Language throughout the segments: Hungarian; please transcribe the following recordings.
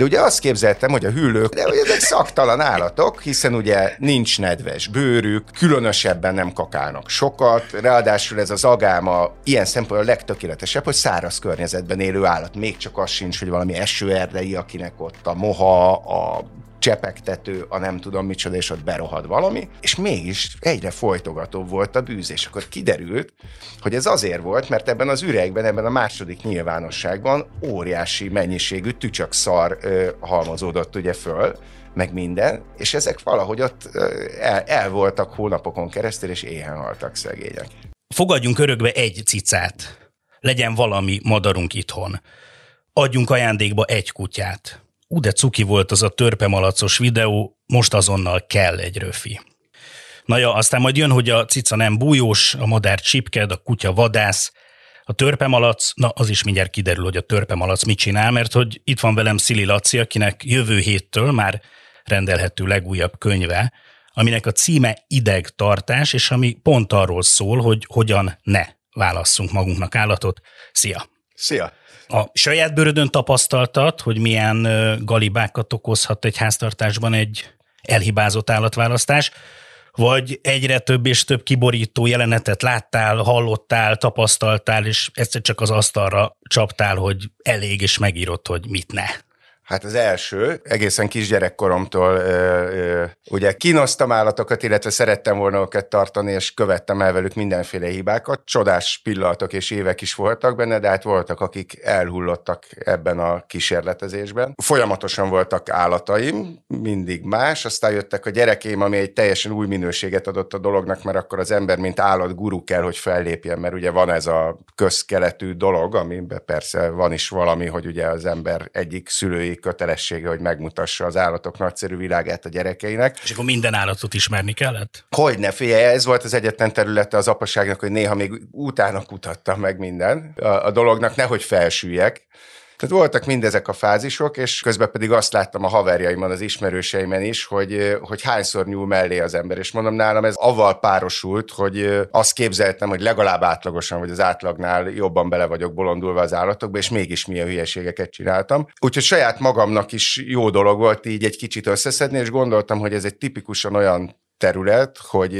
De ugye azt képzeltem, hogy a hüllők, de hogy ezek szaktalan állatok, hiszen ugye nincs nedves bőrük, különösebben nem kakálnak sokat, ráadásul ez az agáma ilyen szempontból a legtökéletesebb, hogy száraz környezetben élő állat. Még csak az sincs, hogy valami esőerdei, akinek ott a moha, a csepegtető, a nem tudom micsoda, és ott berohad valami, és mégis egyre folytogatóbb volt a bűz, és akkor kiderült, hogy ez azért volt, mert ebben az üregben, ebben a második nyilvánosságban óriási mennyiségű szar ö, halmozódott ugye föl, meg minden, és ezek valahogy ott el, el voltak hónapokon keresztül, és éhen haltak szegények. Fogadjunk örökbe egy cicát, legyen valami madarunk itthon. Adjunk ajándékba egy kutyát. Ú, de cuki volt az a törpemalacos videó, most azonnal kell egy röfi. Na ja, aztán majd jön, hogy a cica nem bújós, a madár csipked, a kutya vadász, a törpemalac, na az is mindjárt kiderül, hogy a törpemalac mit csinál, mert hogy itt van velem Szili Laci, akinek jövő héttől már rendelhető legújabb könyve, aminek a címe idegtartás, és ami pont arról szól, hogy hogyan ne válasszunk magunknak állatot. Szia! Szia! A saját bőrödön tapasztaltad, hogy milyen galibákat okozhat egy háztartásban egy elhibázott állatválasztás, vagy egyre több és több kiborító jelenetet láttál, hallottál, tapasztaltál, és egyszer csak az asztalra csaptál, hogy elég, és megírott, hogy mit ne. Hát az első, egészen kisgyerekkoromtól ö, ö, ugye kínosztam állatokat, illetve szerettem volna őket tartani, és követtem el velük mindenféle hibákat. Csodás pillanatok és évek is voltak benne, de hát voltak, akik elhullottak ebben a kísérletezésben. Folyamatosan voltak állataim, mindig más, aztán jöttek a gyerekeim, ami egy teljesen új minőséget adott a dolognak, mert akkor az ember, mint állat guru kell, hogy fellépjen, mert ugye van ez a közkeletű dolog, amiben persze van is valami, hogy ugye az ember egyik szülői kötelessége, hogy megmutassa az állatok nagyszerű világát a gyerekeinek. És akkor minden állatot ismerni kellett? Hogy ne, figyelj, ez volt az egyetlen területe az apaságnak, hogy néha még utána kutattam meg minden a, a dolognak, nehogy felsüljek. Tehát voltak mindezek a fázisok, és közben pedig azt láttam a haverjaimon, az ismerőseimen is, hogy, hogy hányszor nyúl mellé az ember. És mondom, nálam ez avval párosult, hogy azt képzeltem, hogy legalább átlagosan, vagy az átlagnál jobban bele vagyok bolondulva az állatokba, és mégis milyen hülyeségeket csináltam. Úgyhogy saját magamnak is jó dolog volt így egy kicsit összeszedni, és gondoltam, hogy ez egy tipikusan olyan terület, hogy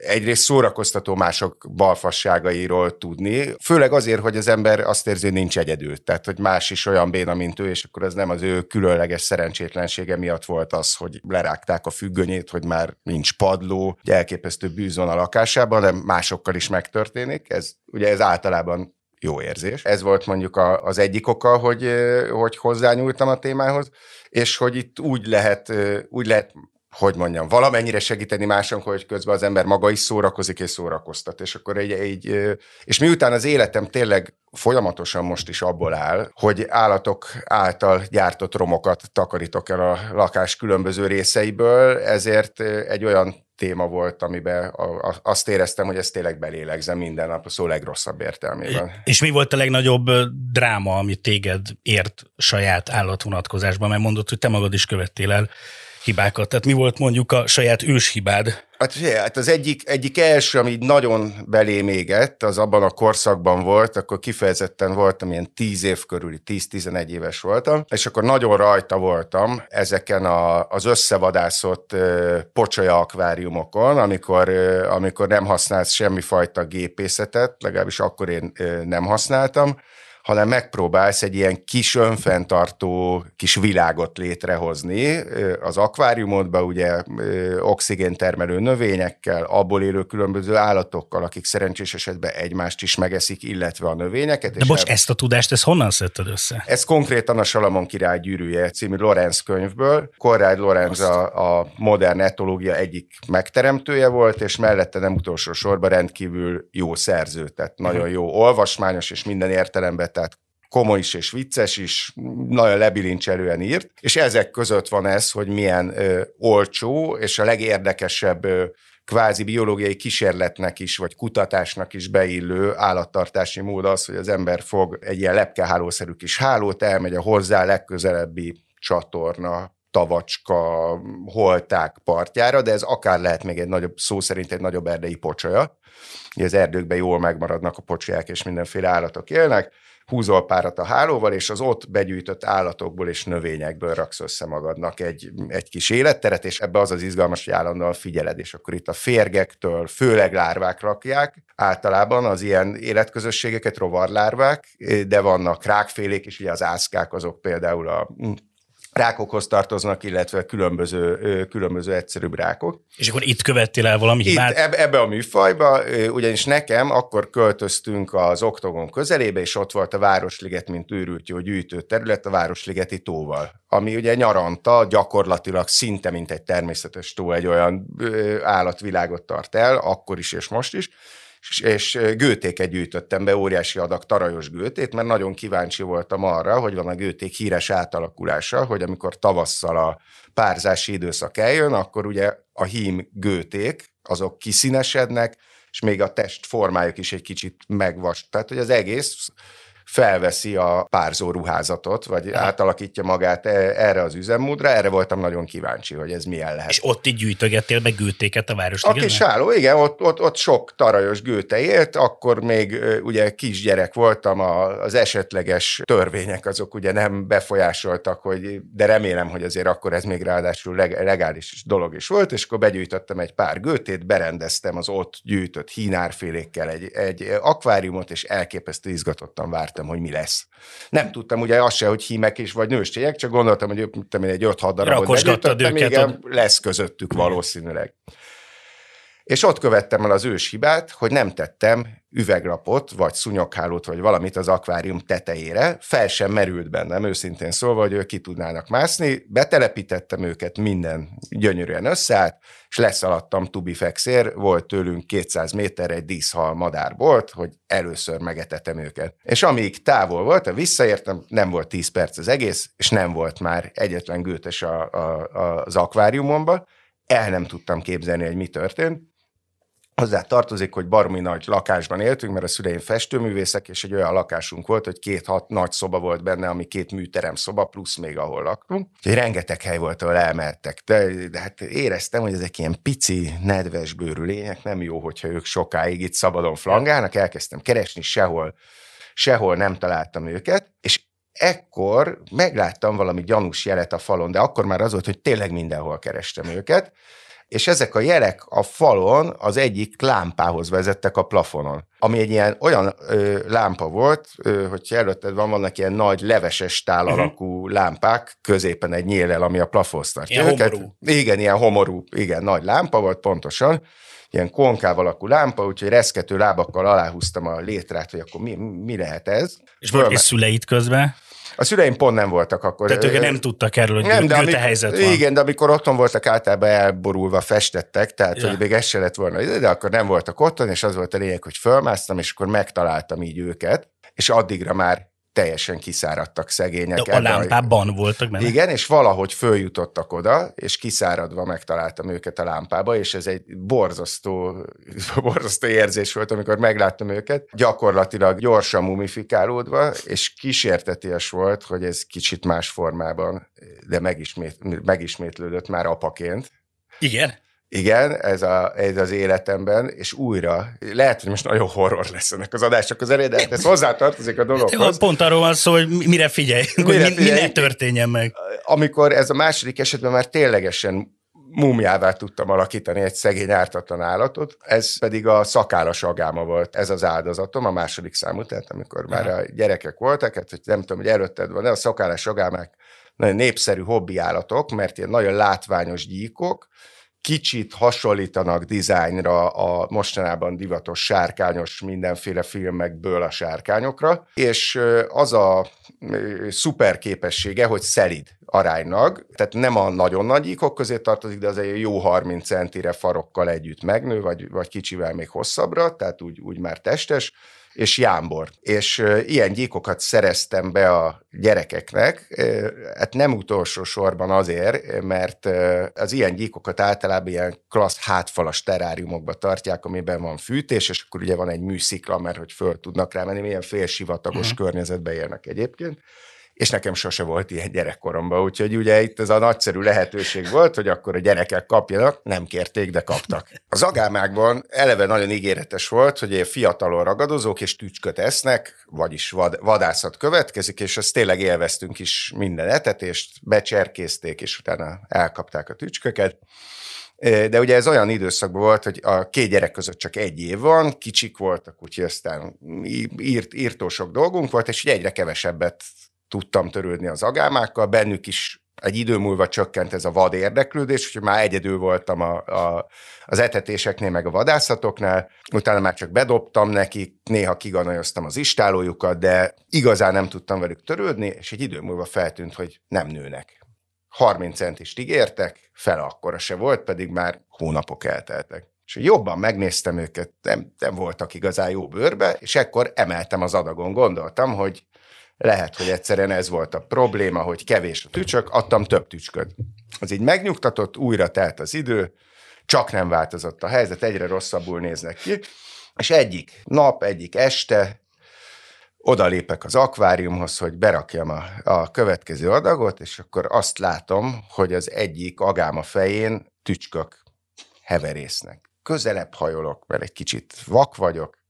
egyrészt szórakoztató mások balfasságairól tudni, főleg azért, hogy az ember azt érzi, hogy nincs egyedül, tehát hogy más is olyan béna, mint ő, és akkor ez nem az ő különleges szerencsétlensége miatt volt az, hogy lerágták a függönyét, hogy már nincs padló, hogy elképesztő bűz van a lakásában, hanem másokkal is megtörténik. Ez ugye ez általában jó érzés. Ez volt mondjuk a, az egyik oka, hogy, hogy hozzányúltam a témához, és hogy itt úgy lehet, úgy lehet hogy mondjam, valamennyire segíteni máson, hogy közben az ember maga is szórakozik és szórakoztat. És akkor egy, egy, és miután az életem tényleg folyamatosan most is abból áll, hogy állatok által gyártott romokat takarítok el a lakás különböző részeiből, ezért egy olyan téma volt, amiben azt éreztem, hogy ezt tényleg belélegzem minden nap, a szó legrosszabb értelmében. És mi volt a legnagyobb dráma, ami téged ért saját állatvonatkozásban? Mert mondod, hogy te magad is követtél el hibákat. Tehát mi volt mondjuk a saját őshibád? Hát, hát az egyik, egyik első, ami nagyon belém égett, az abban a korszakban volt, akkor kifejezetten voltam ilyen 10 év körüli, 10-11 éves voltam, és akkor nagyon rajta voltam ezeken a, az összevadászott uh, pocsolya akváriumokon, amikor, uh, amikor nem használsz semmifajta gépészetet, legalábbis akkor én uh, nem használtam, hanem megpróbálsz egy ilyen kis önfenntartó kis világot létrehozni az akváriumodba, ugye oxigéntermelő növényekkel, abból élő különböző állatokkal, akik szerencsés esetben egymást is megeszik, illetve a növényeket. De most ezt a tudást, ezt honnan szedted össze? Ez konkrétan a Salamon király gyűrűje című Lorenz könyvből. Konrád Lorenz a, a modern etológia egyik megteremtője volt, és mellette nem utolsó sorban rendkívül jó szerző, tehát nagyon jó olvasmányos és minden értelemben tehát komoly is és vicces is, nagyon lebilincselően írt, és ezek között van ez, hogy milyen ö, olcsó, és a legérdekesebb ö, kvázi biológiai kísérletnek is, vagy kutatásnak is beillő állattartási mód az, hogy az ember fog egy ilyen lepkehálószerű kis hálót, elmegy a hozzá legközelebbi csatorna, tavacska, holták partjára, de ez akár lehet még egy nagyobb, szó szerint egy nagyobb erdei. Ugye az erdőkben jól megmaradnak a pocsolyák, és mindenféle állatok élnek, húzol párat a hálóval, és az ott begyűjtött állatokból és növényekből raksz össze magadnak egy, egy kis életteret, és ebbe az az izgalmas, hogy állandóan figyeled, és akkor itt a férgektől főleg lárvák rakják, általában az ilyen életközösségeket rovarlárvák, de vannak rákfélék is, ugye az ászkák azok például a rákokhoz tartoznak, illetve különböző, különböző egyszerűbb rákok. És akkor itt követtél el valami hibát? Itt, ebbe, ebbe a műfajba, ugyanis nekem akkor költöztünk az Oktogon közelébe, és ott volt a Városliget, mint őrült jó gyűjtő terület a Városligeti tóval, ami ugye nyaranta gyakorlatilag szinte, mint egy természetes tó, egy olyan állatvilágot tart el, akkor is és most is, és gőtéket gyűjtöttem be, óriási adag tarajos gőtét, mert nagyon kíváncsi voltam arra, hogy van a gőték híres átalakulása, hogy amikor tavasszal a párzási időszak eljön, akkor ugye a hím gőték, azok kiszínesednek, és még a test formájuk is egy kicsit megvas. Tehát, hogy az egész felveszi a párzó ruházatot, vagy ja. átalakítja magát e- erre az üzemmódra. Erre voltam nagyon kíváncsi, hogy ez milyen lehet. És ott így gyűjtögettél be gőtéket a város. A kis álló, igen, ott, ott, ott sok tarajos gőte élt, akkor még ugye kisgyerek voltam, az esetleges törvények azok ugye nem befolyásoltak, hogy, de remélem, hogy azért akkor ez még ráadásul legális dolog is volt, és akkor begyűjtöttem egy pár gőtét, berendeztem az ott gyűjtött hínárfélékkel egy, egy akváriumot, és elképesztő izgatottan várt vártam, hogy mi lesz. Nem tudtam ugye azt se, hogy hímek is vagy nőstények, csak gondoltam, hogy tudom egy 5-6 darabot őket. Igen, lesz közöttük valószínűleg. És ott követtem el az ős hibát, hogy nem tettem üvegrapot, vagy szunyoghálót, vagy valamit az akvárium tetejére. Fel sem merült bennem, őszintén szólva, hogy ők ki tudnának mászni. Betelepítettem őket, minden gyönyörűen összeállt, és leszaladtam Tubi Fexér, volt tőlünk 200 méter egy díszhal madárbolt, hogy először megetetem őket. És amíg távol volt, visszaértem, nem volt 10 perc az egész, és nem volt már egyetlen gőtes a, a, az akváriumomban, el nem tudtam képzelni, hogy mi történt. Hozzá tartozik, hogy barmi nagy lakásban éltünk, mert a szüleim festőművészek, és egy olyan lakásunk volt, hogy két hat nagy szoba volt benne, ami két műterem szoba, plusz még ahol laktunk. Úgyhogy rengeteg hely volt, ahol elmertek. De, de hát éreztem, hogy ezek ilyen pici, nedves bőrű lények, nem jó, hogyha ők sokáig itt szabadon flangálnak. Elkezdtem keresni, sehol, sehol nem találtam őket, és ekkor megláttam valami gyanús jelet a falon, de akkor már az volt, hogy tényleg mindenhol kerestem őket, és ezek a jelek a falon az egyik lámpához vezettek a plafonon, ami egy ilyen olyan ö, lámpa volt, ö, hogy előtted van, vannak ilyen nagy leveses tál uh-huh. alakú lámpák, középen egy nyílel, ami a plafonhoz tartja ilyen őket. Homorú. Igen, ilyen homorú, igen, nagy lámpa volt pontosan, ilyen konkáv alakú lámpa, úgyhogy reszkető lábakkal aláhúztam a létrát, hogy akkor mi, mi lehet ez. És volt is szüleit közben? A szüleim pont nem voltak akkor. Tehát ők nem tudtak erről, hogy nem, de amik, helyzet van. Igen, de amikor otthon voltak, általában elborulva festettek, tehát ja. hogy még ez se lett volna, de akkor nem voltak otthon, és az volt a lényeg, hogy fölmásztam, és akkor megtaláltam így őket, és addigra már teljesen kiszáradtak szegények. De a lámpában a... voltak benne? Igen, és valahogy följutottak oda, és kiszáradva megtaláltam őket a lámpába, és ez egy borzasztó, borzasztó érzés volt, amikor megláttam őket. Gyakorlatilag gyorsan mumifikálódva, és kísérteties volt, hogy ez kicsit más formában, de megismét, megismétlődött már apaként. Igen? Igen, ez, a, ez az életemben, és újra, lehet, hogy most nagyon horror lesz ennek az adás, csak az eredet, de hát ez hozzátartozik a dologhoz. Pont arról van szó, hogy mire figyelj, mire hogy mi, mi ne történjen meg. Amikor ez a második esetben már ténylegesen múmiává tudtam alakítani egy szegény ártatlan állatot, ez pedig a szakállas agáma volt, ez az áldozatom, a második számú, tehát amikor már a gyerekek voltak, hát hogy nem tudom, hogy előtted van, de a szakállas agámák nagyon népszerű hobbi állatok, mert ilyen nagyon látványos gyíkok, kicsit hasonlítanak dizájnra a mostanában divatos sárkányos mindenféle filmekből a sárkányokra, és az a szuper képessége, hogy szelid aránylag, tehát nem a nagyon nagy íkok közé tartozik, de az egy jó 30 centire farokkal együtt megnő, vagy, vagy kicsivel még hosszabbra, tehát úgy, úgy már testes, és jámbor. És ilyen gyíkokat szereztem be a gyerekeknek, hát nem utolsó sorban azért, mert az ilyen gyíkokat általában ilyen klassz hátfalas teráriumokba tartják, amiben van fűtés, és akkor ugye van egy műszikla, mert hogy föl tudnak rá menni, milyen félsivatagos uh-huh. környezetbe élnek egyébként és nekem sose volt ilyen gyerekkoromban, úgyhogy ugye itt ez a nagyszerű lehetőség volt, hogy akkor a gyerekek kapjanak, nem kérték, de kaptak. Az agámákban eleve nagyon ígéretes volt, hogy fiatalon ragadozók és tücsköt esznek, vagyis vad, vadászat következik, és ezt tényleg élveztünk is minden etetést, becserkézték, és utána elkapták a tücsköket. De ugye ez olyan időszakban volt, hogy a két gyerek között csak egy év van, kicsik voltak, úgyhogy aztán írt, írtó dolgunk volt, és egyre kevesebbet tudtam törődni az agámákkal, bennük is egy idő múlva csökkent ez a vad érdeklődés, úgyhogy már egyedül voltam a, a, az etetéseknél, meg a vadászatoknál, utána már csak bedobtam nekik, néha kiganajoztam az istálójukat, de igazán nem tudtam velük törődni, és egy idő múlva feltűnt, hogy nem nőnek. 30 centist ígértek, fel akkora se volt, pedig már hónapok elteltek. És jobban megnéztem őket, nem, nem voltak igazán jó bőrbe, és ekkor emeltem az adagon. Gondoltam, hogy lehet, hogy egyszerűen ez volt a probléma, hogy kevés a tücsök, adtam több tücsköt. Az így megnyugtatott, újra telt az idő, csak nem változott a helyzet, egyre rosszabbul néznek ki, és egyik nap, egyik este odalépek az akváriumhoz, hogy berakjam a, a következő adagot, és akkor azt látom, hogy az egyik agám a fején tücskök heverésznek. Közelebb hajolok, mert egy kicsit vak vagyok,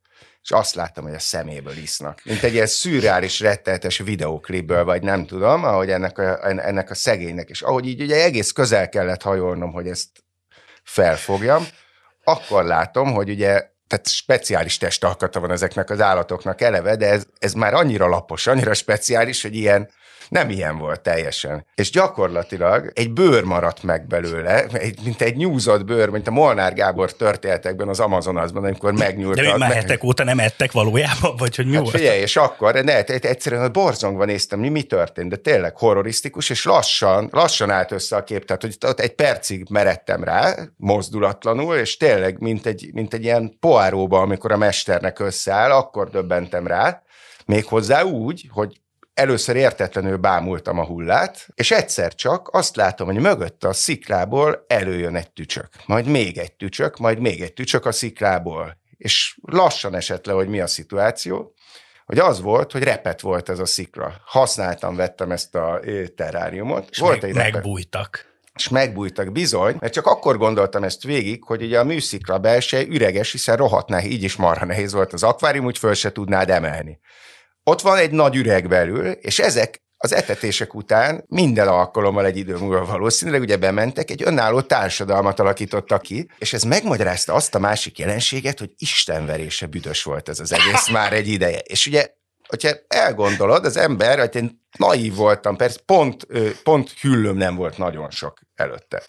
és azt láttam, hogy a szeméből isznak. Mint egy ilyen szürreális, retteltes videóklipből, vagy nem tudom, ahogy ennek a, ennek a szegénynek, és ahogy így ugye egész közel kellett hajolnom, hogy ezt felfogjam, akkor látom, hogy ugye tehát speciális testalkata van ezeknek az állatoknak eleve, de ez, ez már annyira lapos, annyira speciális, hogy ilyen nem ilyen volt teljesen. És gyakorlatilag egy bőr maradt meg belőle, egy, mint egy nyúzott bőr, mint a Molnár Gábor történetekben az Amazonasban, amikor megnyúltak. De még már hetek óta nem ettek valójában, vagy hogy mi hát volt? Figyelj, és akkor ne, egyszerűen a borzongva néztem, mi, mi történt, de tényleg horrorisztikus, és lassan, lassan állt össze a kép, tehát hogy ott egy percig meredtem rá, mozdulatlanul, és tényleg, mint egy, mint egy ilyen poáróba, amikor a mesternek összeáll, akkor döbbentem rá, méghozzá úgy, hogy először értetlenül bámultam a hullát, és egyszer csak azt látom, hogy mögött a sziklából előjön egy tücsök, majd még egy tücsök, majd még egy tücsök a sziklából. És lassan esett le, hogy mi a szituáció, hogy az volt, hogy repet volt ez a szikla. Használtam, vettem ezt a terráriumot. És volt meg, egy megbújtak. És megbújtak bizony, mert csak akkor gondoltam ezt végig, hogy ugye a műszikla belseje üreges, hiszen rohadt nehéz, így is marha nehéz volt az akvárium, úgy föl se tudnád emelni. Ott van egy nagy üreg belül, és ezek az etetések után minden alkalommal egy idő múlva valószínűleg ugye bementek, egy önálló társadalmat alakítottak ki, és ez megmagyarázta azt a másik jelenséget, hogy istenverése büdös volt ez az egész már egy ideje. És ugye, hogyha elgondolod, az ember, hogy én naív voltam, persze pont, pont hüllőm nem volt nagyon sok előtte.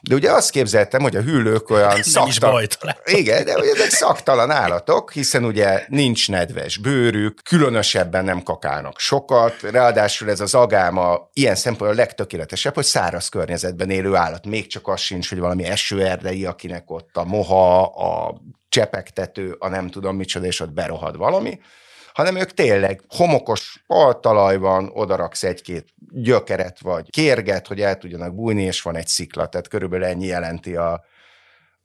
De ugye azt képzeltem, hogy a hüllők olyan szaktalan. Igen, de hogy ezek szaktalan állatok, hiszen ugye nincs nedves bőrük, különösebben nem kakálnak sokat, ráadásul ez az agáma ilyen szempontból a legtökéletesebb, hogy száraz környezetben élő állat. Még csak az sincs, hogy valami esőerdei, akinek ott a moha, a csepegtető, a nem tudom micsoda, és ott berohad valami, hanem ők tényleg homokos altalajban odaraksz egy-két gyökeret vagy kérget, hogy el tudjanak bújni, és van egy szikla, tehát körülbelül ennyi jelenti a,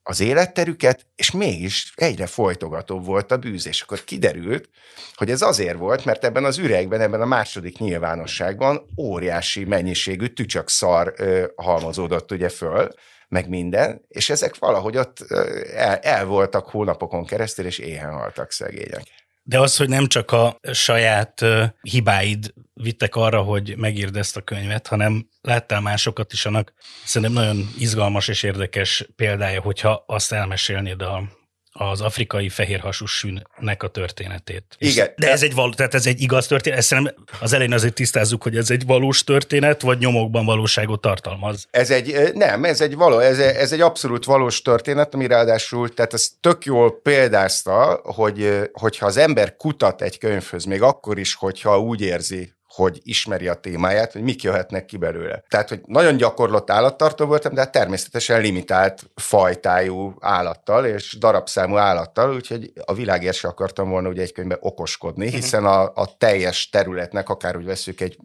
az életterüket, és mégis egyre folytogatóbb volt a bűz, és akkor kiderült, hogy ez azért volt, mert ebben az üregben, ebben a második nyilvánosságban óriási mennyiségű tücsökszar ö, halmozódott ugye föl, meg minden, és ezek valahogy ott el, el voltak hónapokon keresztül, és éhen haltak szegények. De az, hogy nem csak a saját hibáid vittek arra, hogy megírd ezt a könyvet, hanem láttál másokat is, annak szerintem nagyon izgalmas és érdekes példája, hogyha azt elmesélnéd a, az afrikai fehérhasú sűnnek a történetét. Igen. És, de ez egy, való, tehát ez egy igaz történet? Ezt szerintem az elején azért tisztázzuk, hogy ez egy valós történet, vagy nyomokban valóságot tartalmaz. Ez egy, nem, ez egy, való, ez, ez egy abszolút valós történet, ami ráadásul, tehát ez tök jól példázta, hogy, hogyha az ember kutat egy könyvhöz, még akkor is, hogyha úgy érzi, hogy ismeri a témáját, hogy mik jöhetnek ki belőle. Tehát, hogy nagyon gyakorlott állattartó voltam, de hát természetesen limitált fajtájú állattal és darabszámú állattal, úgyhogy a világért se akartam volna ugye egy könyvben okoskodni, mhm. hiszen a, a teljes területnek, akár úgy veszük egy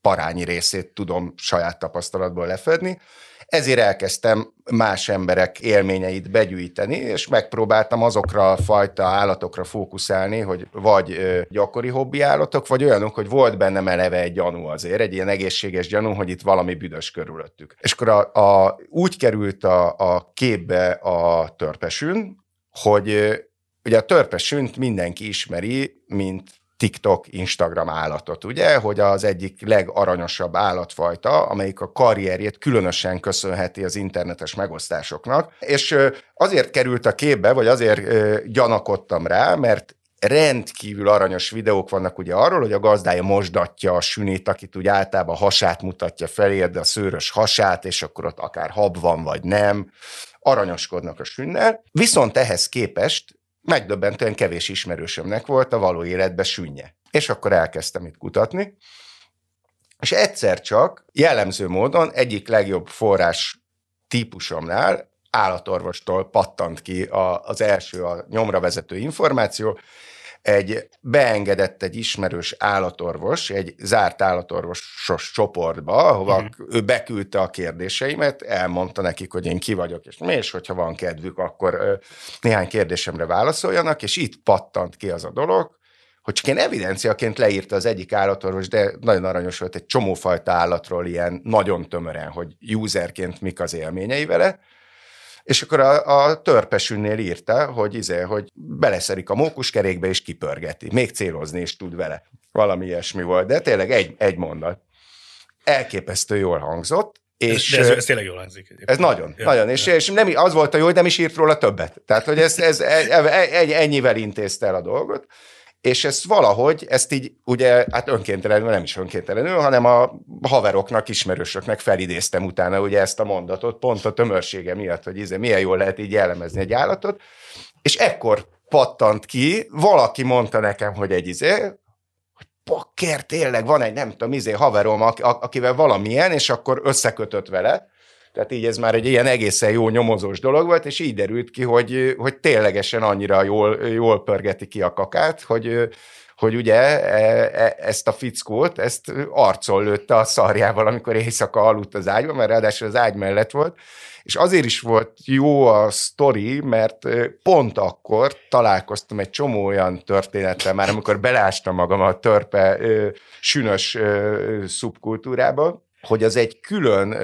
parányi részét tudom saját tapasztalatból lefedni. Ezért elkezdtem más emberek élményeit begyűjteni, és megpróbáltam azokra a fajta állatokra fókuszálni, hogy vagy gyakori hobbi állatok, vagy olyanok, hogy volt bennem eleve egy gyanú azért, egy ilyen egészséges gyanú, hogy itt valami büdös körülöttük. És akkor a, a, úgy került a, a képbe a törpesün, hogy ugye a törpesünt mindenki ismeri, mint TikTok, Instagram állatot, ugye, hogy az egyik legaranyosabb állatfajta, amelyik a karrierjét különösen köszönheti az internetes megosztásoknak, és azért került a képbe, vagy azért gyanakodtam rá, mert rendkívül aranyos videók vannak ugye arról, hogy a gazdája mosdatja a sünét, akit úgy általában hasát mutatja felé, a szőrös hasát, és akkor ott akár hab van, vagy nem, aranyoskodnak a sünnel. Viszont ehhez képest megdöbbentően kevés ismerősömnek volt a való életben sünnye. És akkor elkezdtem itt kutatni, és egyszer csak jellemző módon egyik legjobb forrás típusomnál állatorvostól pattant ki a, az első a nyomra vezető információ, egy beengedett egy ismerős állatorvos, egy zárt állatorvosos csoportba, ahova uh-huh. ő beküldte a kérdéseimet, elmondta nekik, hogy én ki vagyok, és mi, és hogyha van kedvük, akkor néhány kérdésemre válaszoljanak, és itt pattant ki az a dolog, hogy csak én evidenciaként leírta az egyik állatorvos, de nagyon aranyos volt egy csomófajta állatról ilyen nagyon tömören, hogy userként mik az élményei vele, és akkor a, a törpesünnél írta, hogy, izé, hogy beleszerik a mókuskerékbe és kipörgeti. Még célozni is tud vele. Valami ilyesmi volt, de tényleg egy, egy mondat. Elképesztő jól hangzott, és de ez, ez tényleg jól hangzik. Egyébként. Ez nagyon, ja, nagyon. Ja. És, és nem, az volt a jó, hogy nem is írt róla többet. Tehát, hogy ez, ez ennyivel intézte el a dolgot és ezt valahogy, ezt így ugye, hát önkéntelenül, nem is önkéntelenül, hanem a haveroknak, ismerősöknek felidéztem utána ugye ezt a mondatot, pont a tömörsége miatt, hogy izé, milyen jól lehet így jellemezni egy állatot, és ekkor pattant ki, valaki mondta nekem, hogy egy izé, hogy pakker, tényleg van egy, nem tudom, izé haverom, akivel valamilyen, és akkor összekötött vele, tehát így ez már egy ilyen egészen jó nyomozós dolog volt, és így derült ki, hogy, hogy ténylegesen annyira jól, jól pörgeti ki a kakát, hogy, hogy ugye e, e, ezt a fickót, ezt arcol lőtte a szarjával, amikor éjszaka aludt az ágyban, mert ráadásul az ágy mellett volt, és azért is volt jó a sztori, mert pont akkor találkoztam egy csomó olyan történettel, már amikor belástam magam a törpe sünös szubkultúrába, hogy az egy külön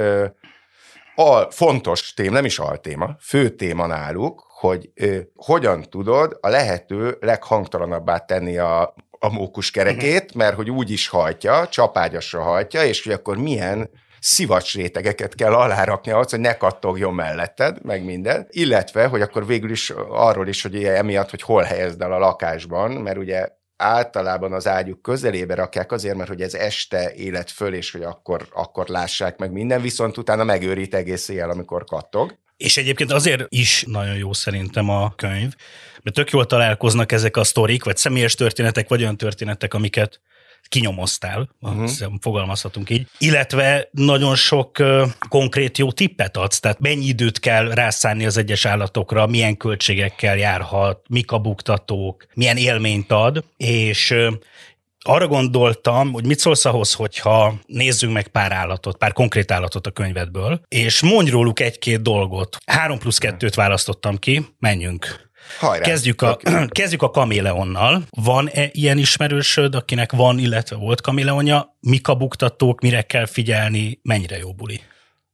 al, fontos téma, nem is altéma, fő téma náluk, hogy ö, hogyan tudod a lehető leghangtalanabbá tenni a, a mókus kerekét, uh-huh. mert hogy úgy is hajtja, csapágyasra hajtja, és hogy akkor milyen szivacs rétegeket kell alárakni ahhoz, hogy ne kattogjon melletted, meg minden. Illetve, hogy akkor végül is arról is, hogy emiatt, hogy hol helyezd el a lakásban, mert ugye általában az ágyuk közelébe rakják azért, mert hogy ez este élet föl, és hogy akkor, akkor lássák meg minden, viszont utána megőrít egész éjjel, amikor kattog. És egyébként azért is nagyon jó szerintem a könyv, mert tök jól találkoznak ezek a sztorik, vagy személyes történetek, vagy olyan történetek, amiket kinyomoztál, uh-huh. fogalmazhatunk így, illetve nagyon sok uh, konkrét jó tippet adsz, tehát mennyi időt kell rászánni az egyes állatokra, milyen költségekkel járhat, mik a buktatók, milyen élményt ad, és uh, arra gondoltam, hogy mit szólsz ahhoz, hogyha nézzünk meg pár állatot, pár konkrét állatot a könyvedből, és mondj róluk egy-két dolgot. Három plusz kettőt választottam ki, menjünk. Hajrá. Kezdjük a, kezdjük a kaméleonnal. Van-e ilyen ismerősöd, akinek van, illetve volt kaméleonja? Mik a buktatók, mire kell figyelni, mennyire jó buli?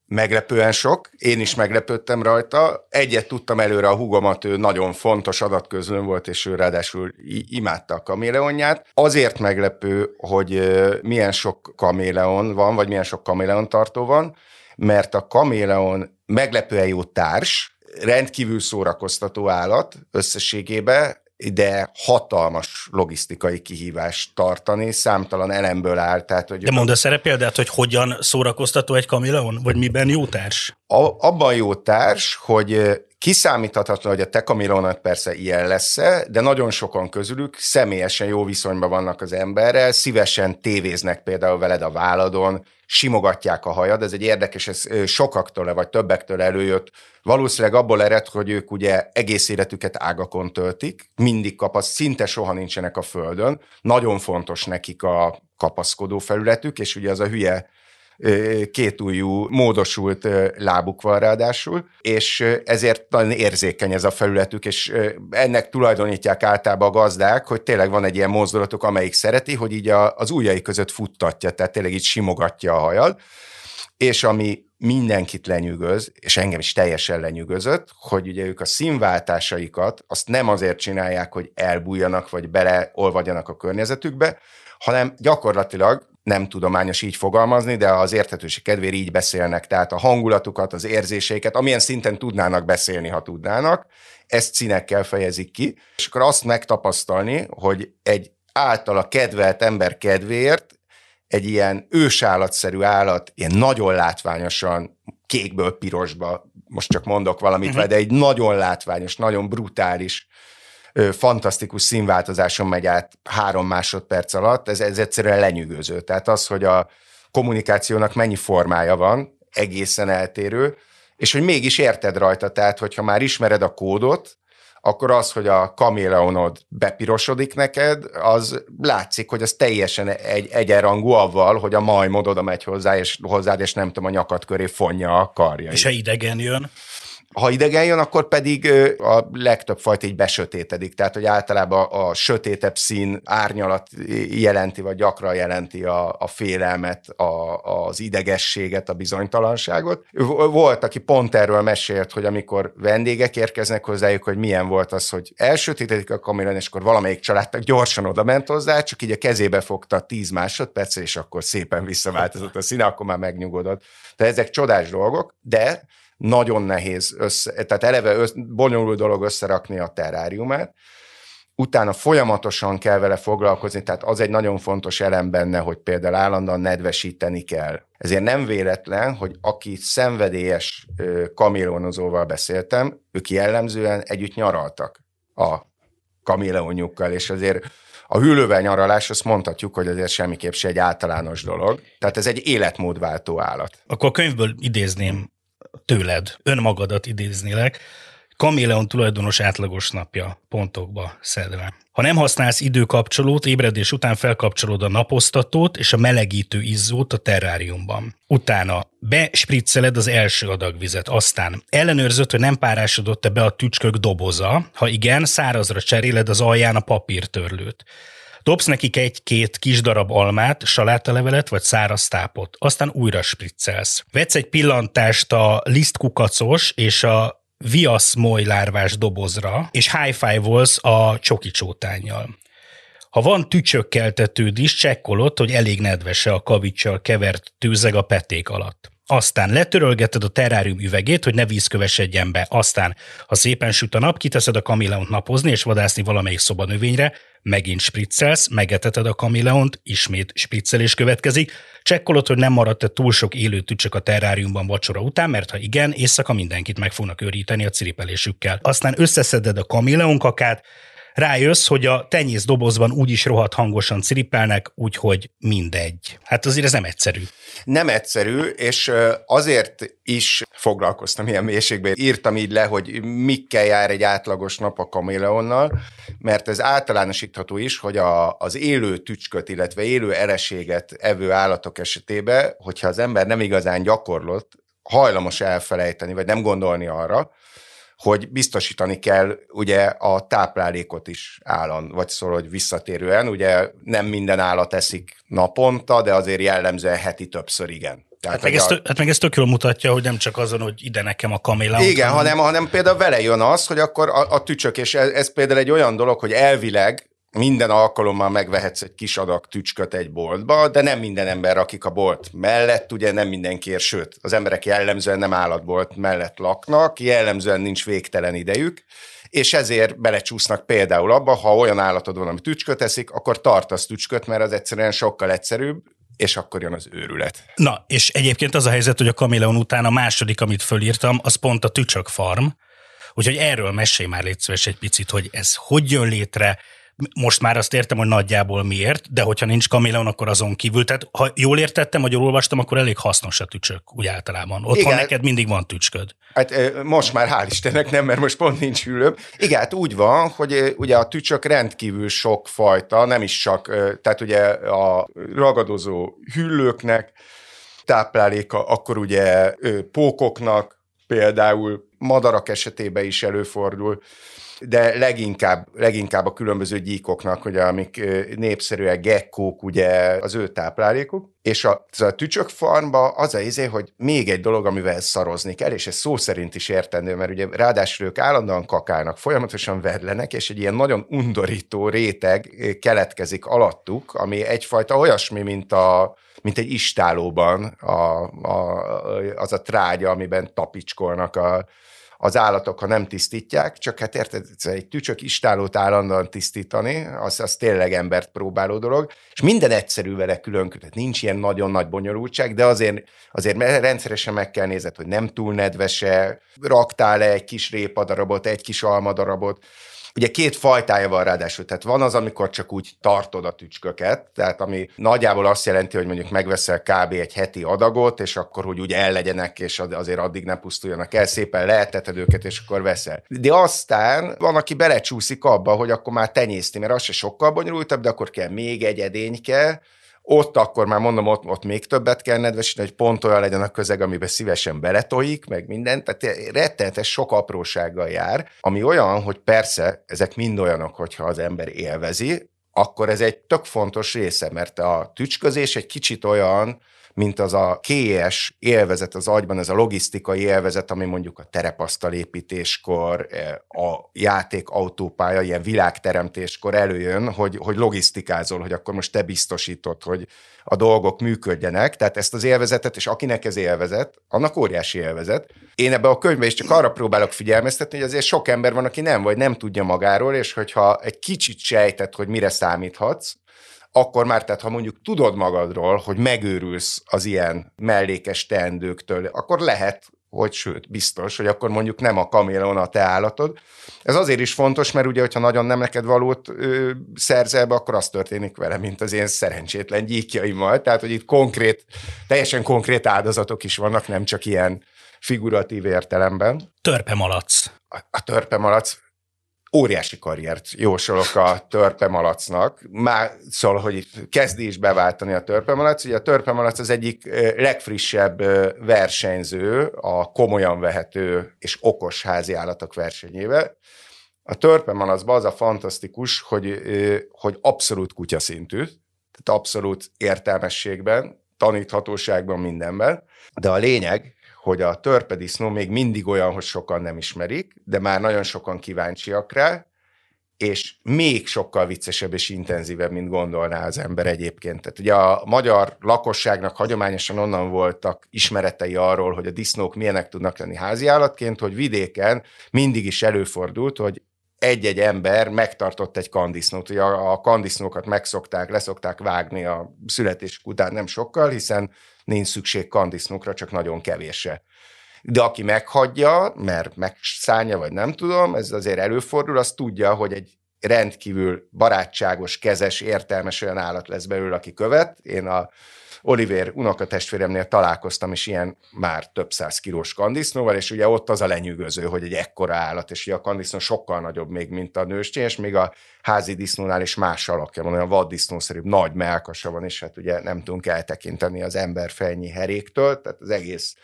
Meglepően sok, én is meglepődtem rajta. Egyet tudtam előre a hugomat, ő nagyon fontos adatközlőn volt, és ő ráadásul imádta a kaméleonját. Azért meglepő, hogy milyen sok kaméleon van, vagy milyen sok kaméleon tartó van, mert a kaméleon meglepően jó társ, rendkívül szórakoztató állat összességében, de hatalmas logisztikai kihívást tartani, számtalan elemből áll. Tehát, hogy de mondasz erre példát, hogy hogyan szórakoztató egy kamileon, vagy miben jó társ? A, abban jó társ, hogy Kiszámíthatatlan, hogy a te kamilónak persze ilyen lesz de nagyon sokan közülük személyesen jó viszonyban vannak az emberrel, szívesen tévéznek például veled a váladon, simogatják a hajad, ez egy érdekes, ez sokaktól vagy többektől előjött, valószínűleg abból ered, hogy ők ugye egész életüket ágakon töltik, mindig kapasz, szinte soha nincsenek a földön, nagyon fontos nekik a kapaszkodó felületük, és ugye az a hülye kétújú, módosult lábuk van ráadásul, és ezért nagyon érzékeny ez a felületük, és ennek tulajdonítják általában a gazdák, hogy tényleg van egy ilyen mozdulatuk, amelyik szereti, hogy így az ujjai között futtatja, tehát tényleg így simogatja a hajad, és ami mindenkit lenyűgöz, és engem is teljesen lenyűgözött, hogy ugye ők a színváltásaikat azt nem azért csinálják, hogy elbújjanak, vagy beleolvadjanak a környezetükbe, hanem gyakorlatilag nem tudományos így fogalmazni, de az érthetőség kedvéért így beszélnek, tehát a hangulatukat, az érzéseiket, amilyen szinten tudnának beszélni, ha tudnának, ezt színekkel fejezik ki, és akkor azt megtapasztalni, hogy egy általa kedvelt ember kedvéért egy ilyen ősállatszerű állat, ilyen nagyon látványosan kékből pirosba, most csak mondok valamit, uh-huh. de egy nagyon látványos, nagyon brutális fantasztikus színváltozáson megy át három másodperc alatt, ez, ez egyszerűen lenyűgöző. Tehát az, hogy a kommunikációnak mennyi formája van, egészen eltérő, és hogy mégis érted rajta, tehát hogyha már ismered a kódot, akkor az, hogy a kaméleonod bepirosodik neked, az látszik, hogy az teljesen egy, egyenrangú avval, hogy a majmod oda megy hozzá, és hozzád, és nem tudom, a nyakat köré fonja a karja. És ha idegen jön? Ha idegen jön, akkor pedig a legtöbb fajta így besötétedik, tehát hogy általában a sötétebb szín árnyalat jelenti, vagy gyakran jelenti a, a félelmet, a, az idegességet, a bizonytalanságot. Volt, aki pont erről mesélt, hogy amikor vendégek érkeznek hozzájuk, hogy milyen volt az, hogy elsötétedik a kamerán, és akkor valamelyik családnak gyorsan oda ment hozzá, csak így a kezébe fogta 10 másodperc, és akkor szépen visszaváltozott a színe, akkor már megnyugodott. Tehát ezek csodás dolgok, de nagyon nehéz össze, tehát eleve össz, bonyolult dolog összerakni a terráriumát, utána folyamatosan kell vele foglalkozni, tehát az egy nagyon fontos elem benne, hogy például állandóan nedvesíteni kell. Ezért nem véletlen, hogy aki szenvedélyes kamélonozóval beszéltem, ők jellemzően együtt nyaraltak a kaméleonjukkal, és azért a hűlővel nyaralás, azt mondhatjuk, hogy azért semmiképp se egy általános dolog. Tehát ez egy életmódváltó állat. Akkor a könyvből idézném tőled, önmagadat idéznélek, Kaméleon tulajdonos átlagos napja, pontokba szedve. Ha nem használsz időkapcsolót, ébredés után felkapcsolod a naposztatót és a melegítő izzót a terráriumban. Utána bespricceled az első adag vizet, aztán ellenőrzött, hogy nem párásodott-e be a tücskök doboza, ha igen, szárazra cseréled az alján a papírtörlőt. Dobsz nekik egy-két kis darab almát, salátalevelet vagy száraz tápot, aztán újra spriccelsz. Vetsz egy pillantást a lisztkukacos és a viasz lárvás dobozra, és high volsz a csoki csótányjal. Ha van tücsökkeltetőd is, csekkolod, hogy elég nedvese a kavicsal kevert tűzeg a peték alatt. Aztán letörölgeted a terrárium üvegét, hogy ne vízkövesedjen be. Aztán, ha szépen süt a nap, kiteszed a kamileont napozni és vadászni valamelyik szobanövényre, megint spriccelsz, megeteted a kamileont, ismét spriccelés következik, csekkolod, hogy nem maradt-e túl sok élő tücsök a terráriumban vacsora után, mert ha igen, éjszaka mindenkit meg fognak őríteni a ciripelésükkel. Aztán összeszeded a kamileonkakát, rájössz, hogy a tenyész dobozban úgyis rohadt hangosan ciripelnek, úgyhogy mindegy. Hát azért ez nem egyszerű. Nem egyszerű, és azért is foglalkoztam ilyen mélységben. Írtam így le, hogy mikkel jár egy átlagos nap a kaméleonnal, mert ez általánosítható is, hogy a, az élő tücsköt, illetve élő ereséget evő állatok esetében, hogyha az ember nem igazán gyakorlott, hajlamos elfelejteni, vagy nem gondolni arra, hogy biztosítani kell ugye a táplálékot is állandó, vagy szól, hogy visszatérően, ugye nem minden állat eszik naponta, de azért jellemzően heti többször igen. Tehát, hát, meg a... hát meg ez tök jól mutatja, hogy nem csak azon, hogy ide nekem a kaméla. Igen, hanem, hanem például vele jön az, hogy akkor a, a tücsök, és ez, ez például egy olyan dolog, hogy elvileg minden alkalommal megvehetsz egy kis adag tücsköt egy boltba, de nem minden ember, akik a bolt mellett, ugye nem mindenkiért, sőt, az emberek jellemzően nem állatbolt mellett laknak, jellemzően nincs végtelen idejük, és ezért belecsúsznak például abba, ha olyan állatod van, ami tücsköt eszik, akkor tartasz tücsköt, mert az egyszerűen sokkal egyszerűbb, és akkor jön az őrület. Na, és egyébként az a helyzet, hogy a Kameleon után a második, amit fölírtam, az pont a Tücsök Farm, úgyhogy erről mesélj már légy szíves egy picit, hogy ez hogy jön létre, most már azt értem, hogy nagyjából miért, de hogyha nincs kaméleon, akkor azon kívül. Tehát ha jól értettem, vagy jól olvastam, akkor elég hasznos a tücsök, úgy általában. Otthon Igen. neked mindig van tücsköd. Hát most már hál' Istennek nem, mert most pont nincs hűlőm. Igen, hát úgy van, hogy ugye a tücsök rendkívül sok fajta, nem is csak, tehát ugye a ragadozó hüllőknek tápláléka, akkor ugye pókoknak, például madarak esetében is előfordul de leginkább, leginkább a különböző gyíkoknak, ugye, amik népszerűek, gekkók, ugye az ő táplálékuk. És a, a tücsök farmba az a izé, hogy még egy dolog, amivel szarozni kell, és ez szó szerint is értendő, mert ugye ráadásul ők állandóan kakálnak, folyamatosan vedlenek, és egy ilyen nagyon undorító réteg keletkezik alattuk, ami egyfajta olyasmi, mint a, mint egy istálóban a, a, az a trágya, amiben tapicskolnak a, az állatok, ha nem tisztítják, csak hát érted, egy tücsök istálót állandóan tisztítani, az, az tényleg embert próbáló dolog, és minden egyszerű vele külön, tehát nincs ilyen nagyon nagy bonyolultság, de azért, azért rendszeresen meg kell nézed, hogy nem túl nedvese, raktál-e egy kis répadarabot, egy kis almadarabot, Ugye két fajtája van ráadásul, tehát van az, amikor csak úgy tartod a tücsköket, tehát ami nagyjából azt jelenti, hogy mondjuk megveszel kb. egy heti adagot, és akkor hogy úgy ellegyenek, és azért addig ne pusztuljanak el, szépen leheteted őket, és akkor veszel. De aztán van, aki belecsúszik abba, hogy akkor már tenyészti, mert az se sokkal bonyolultabb, de akkor kell még egy edényke, ott akkor már mondom, ott, ott még többet kell nedvesíteni, hogy pont olyan legyen a közeg, amiben szívesen beletoik, meg minden. Tehát rettenetes sok aprósággal jár, ami olyan, hogy persze ezek mind olyanok, hogyha az ember élvezi, akkor ez egy tök fontos része, mert a tücsközés egy kicsit olyan, mint az a kélyes élvezet az agyban, ez a logisztikai élvezet, ami mondjuk a terepasztalépítéskor, eh, a játék autópálya, ilyen világteremtéskor előjön, hogy, hogy logisztikázol, hogy akkor most te biztosítod, hogy a dolgok működjenek. Tehát ezt az élvezetet, és akinek ez élvezet, annak óriási élvezet. Én ebbe a könyvben is csak arra próbálok figyelmeztetni, hogy azért sok ember van, aki nem, vagy nem tudja magáról, és hogyha egy kicsit sejtett, hogy mire számíthatsz, akkor már, tehát ha mondjuk tudod magadról, hogy megőrülsz az ilyen mellékes teendőktől, akkor lehet, hogy sőt, biztos, hogy akkor mondjuk nem a kaméleon a te állatod. Ez azért is fontos, mert ugye, hogyha nagyon nem neked valót ö, szerzel be, akkor az történik vele, mint az én szerencsétlen gyíkjaimmal. Tehát, hogy itt konkrét, teljesen konkrét áldozatok is vannak, nem csak ilyen figuratív értelemben. Törpemalac. A, a törpemalac óriási karriert jósolok a törpemalacnak. Már szól, hogy itt kezdi is beváltani a törpemalac. Ugye a törpemalac az egyik legfrissebb versenyző a komolyan vehető és okos házi állatok versenyével. A törpemalacban az a fantasztikus, hogy, hogy abszolút kutyaszintű, tehát abszolút értelmességben, taníthatóságban, mindenben. De a lényeg, hogy a törpedisznó még mindig olyan, hogy sokan nem ismerik, de már nagyon sokan kíváncsiak rá, és még sokkal viccesebb és intenzívebb, mint gondolná az ember egyébként. Tehát ugye a magyar lakosságnak hagyományosan onnan voltak ismeretei arról, hogy a disznók milyenek tudnak lenni háziállatként, hogy vidéken mindig is előfordult, hogy egy-egy ember megtartott egy kandisznót. Ugye a, kandisznókat megszokták, leszokták vágni a születésük után nem sokkal, hiszen nincs szükség kandisznókra, csak nagyon kevésre. De aki meghagyja, mert megszállja, vagy nem tudom, ez azért előfordul, az tudja, hogy egy rendkívül barátságos, kezes, értelmes olyan állat lesz belőle, aki követ. Én a Oliver unokatestvéremnél találkoztam is ilyen már több száz kilós kandisznóval, és ugye ott az a lenyűgöző, hogy egy ekkora állat, és ugye a kandisznó sokkal nagyobb még, mint a nőstény, és még a házi disznónál is más alakja van, olyan vaddisznószerűbb nagy melkasa van, és hát ugye nem tudunk eltekinteni az ember fejnyi heréktől, tehát az egész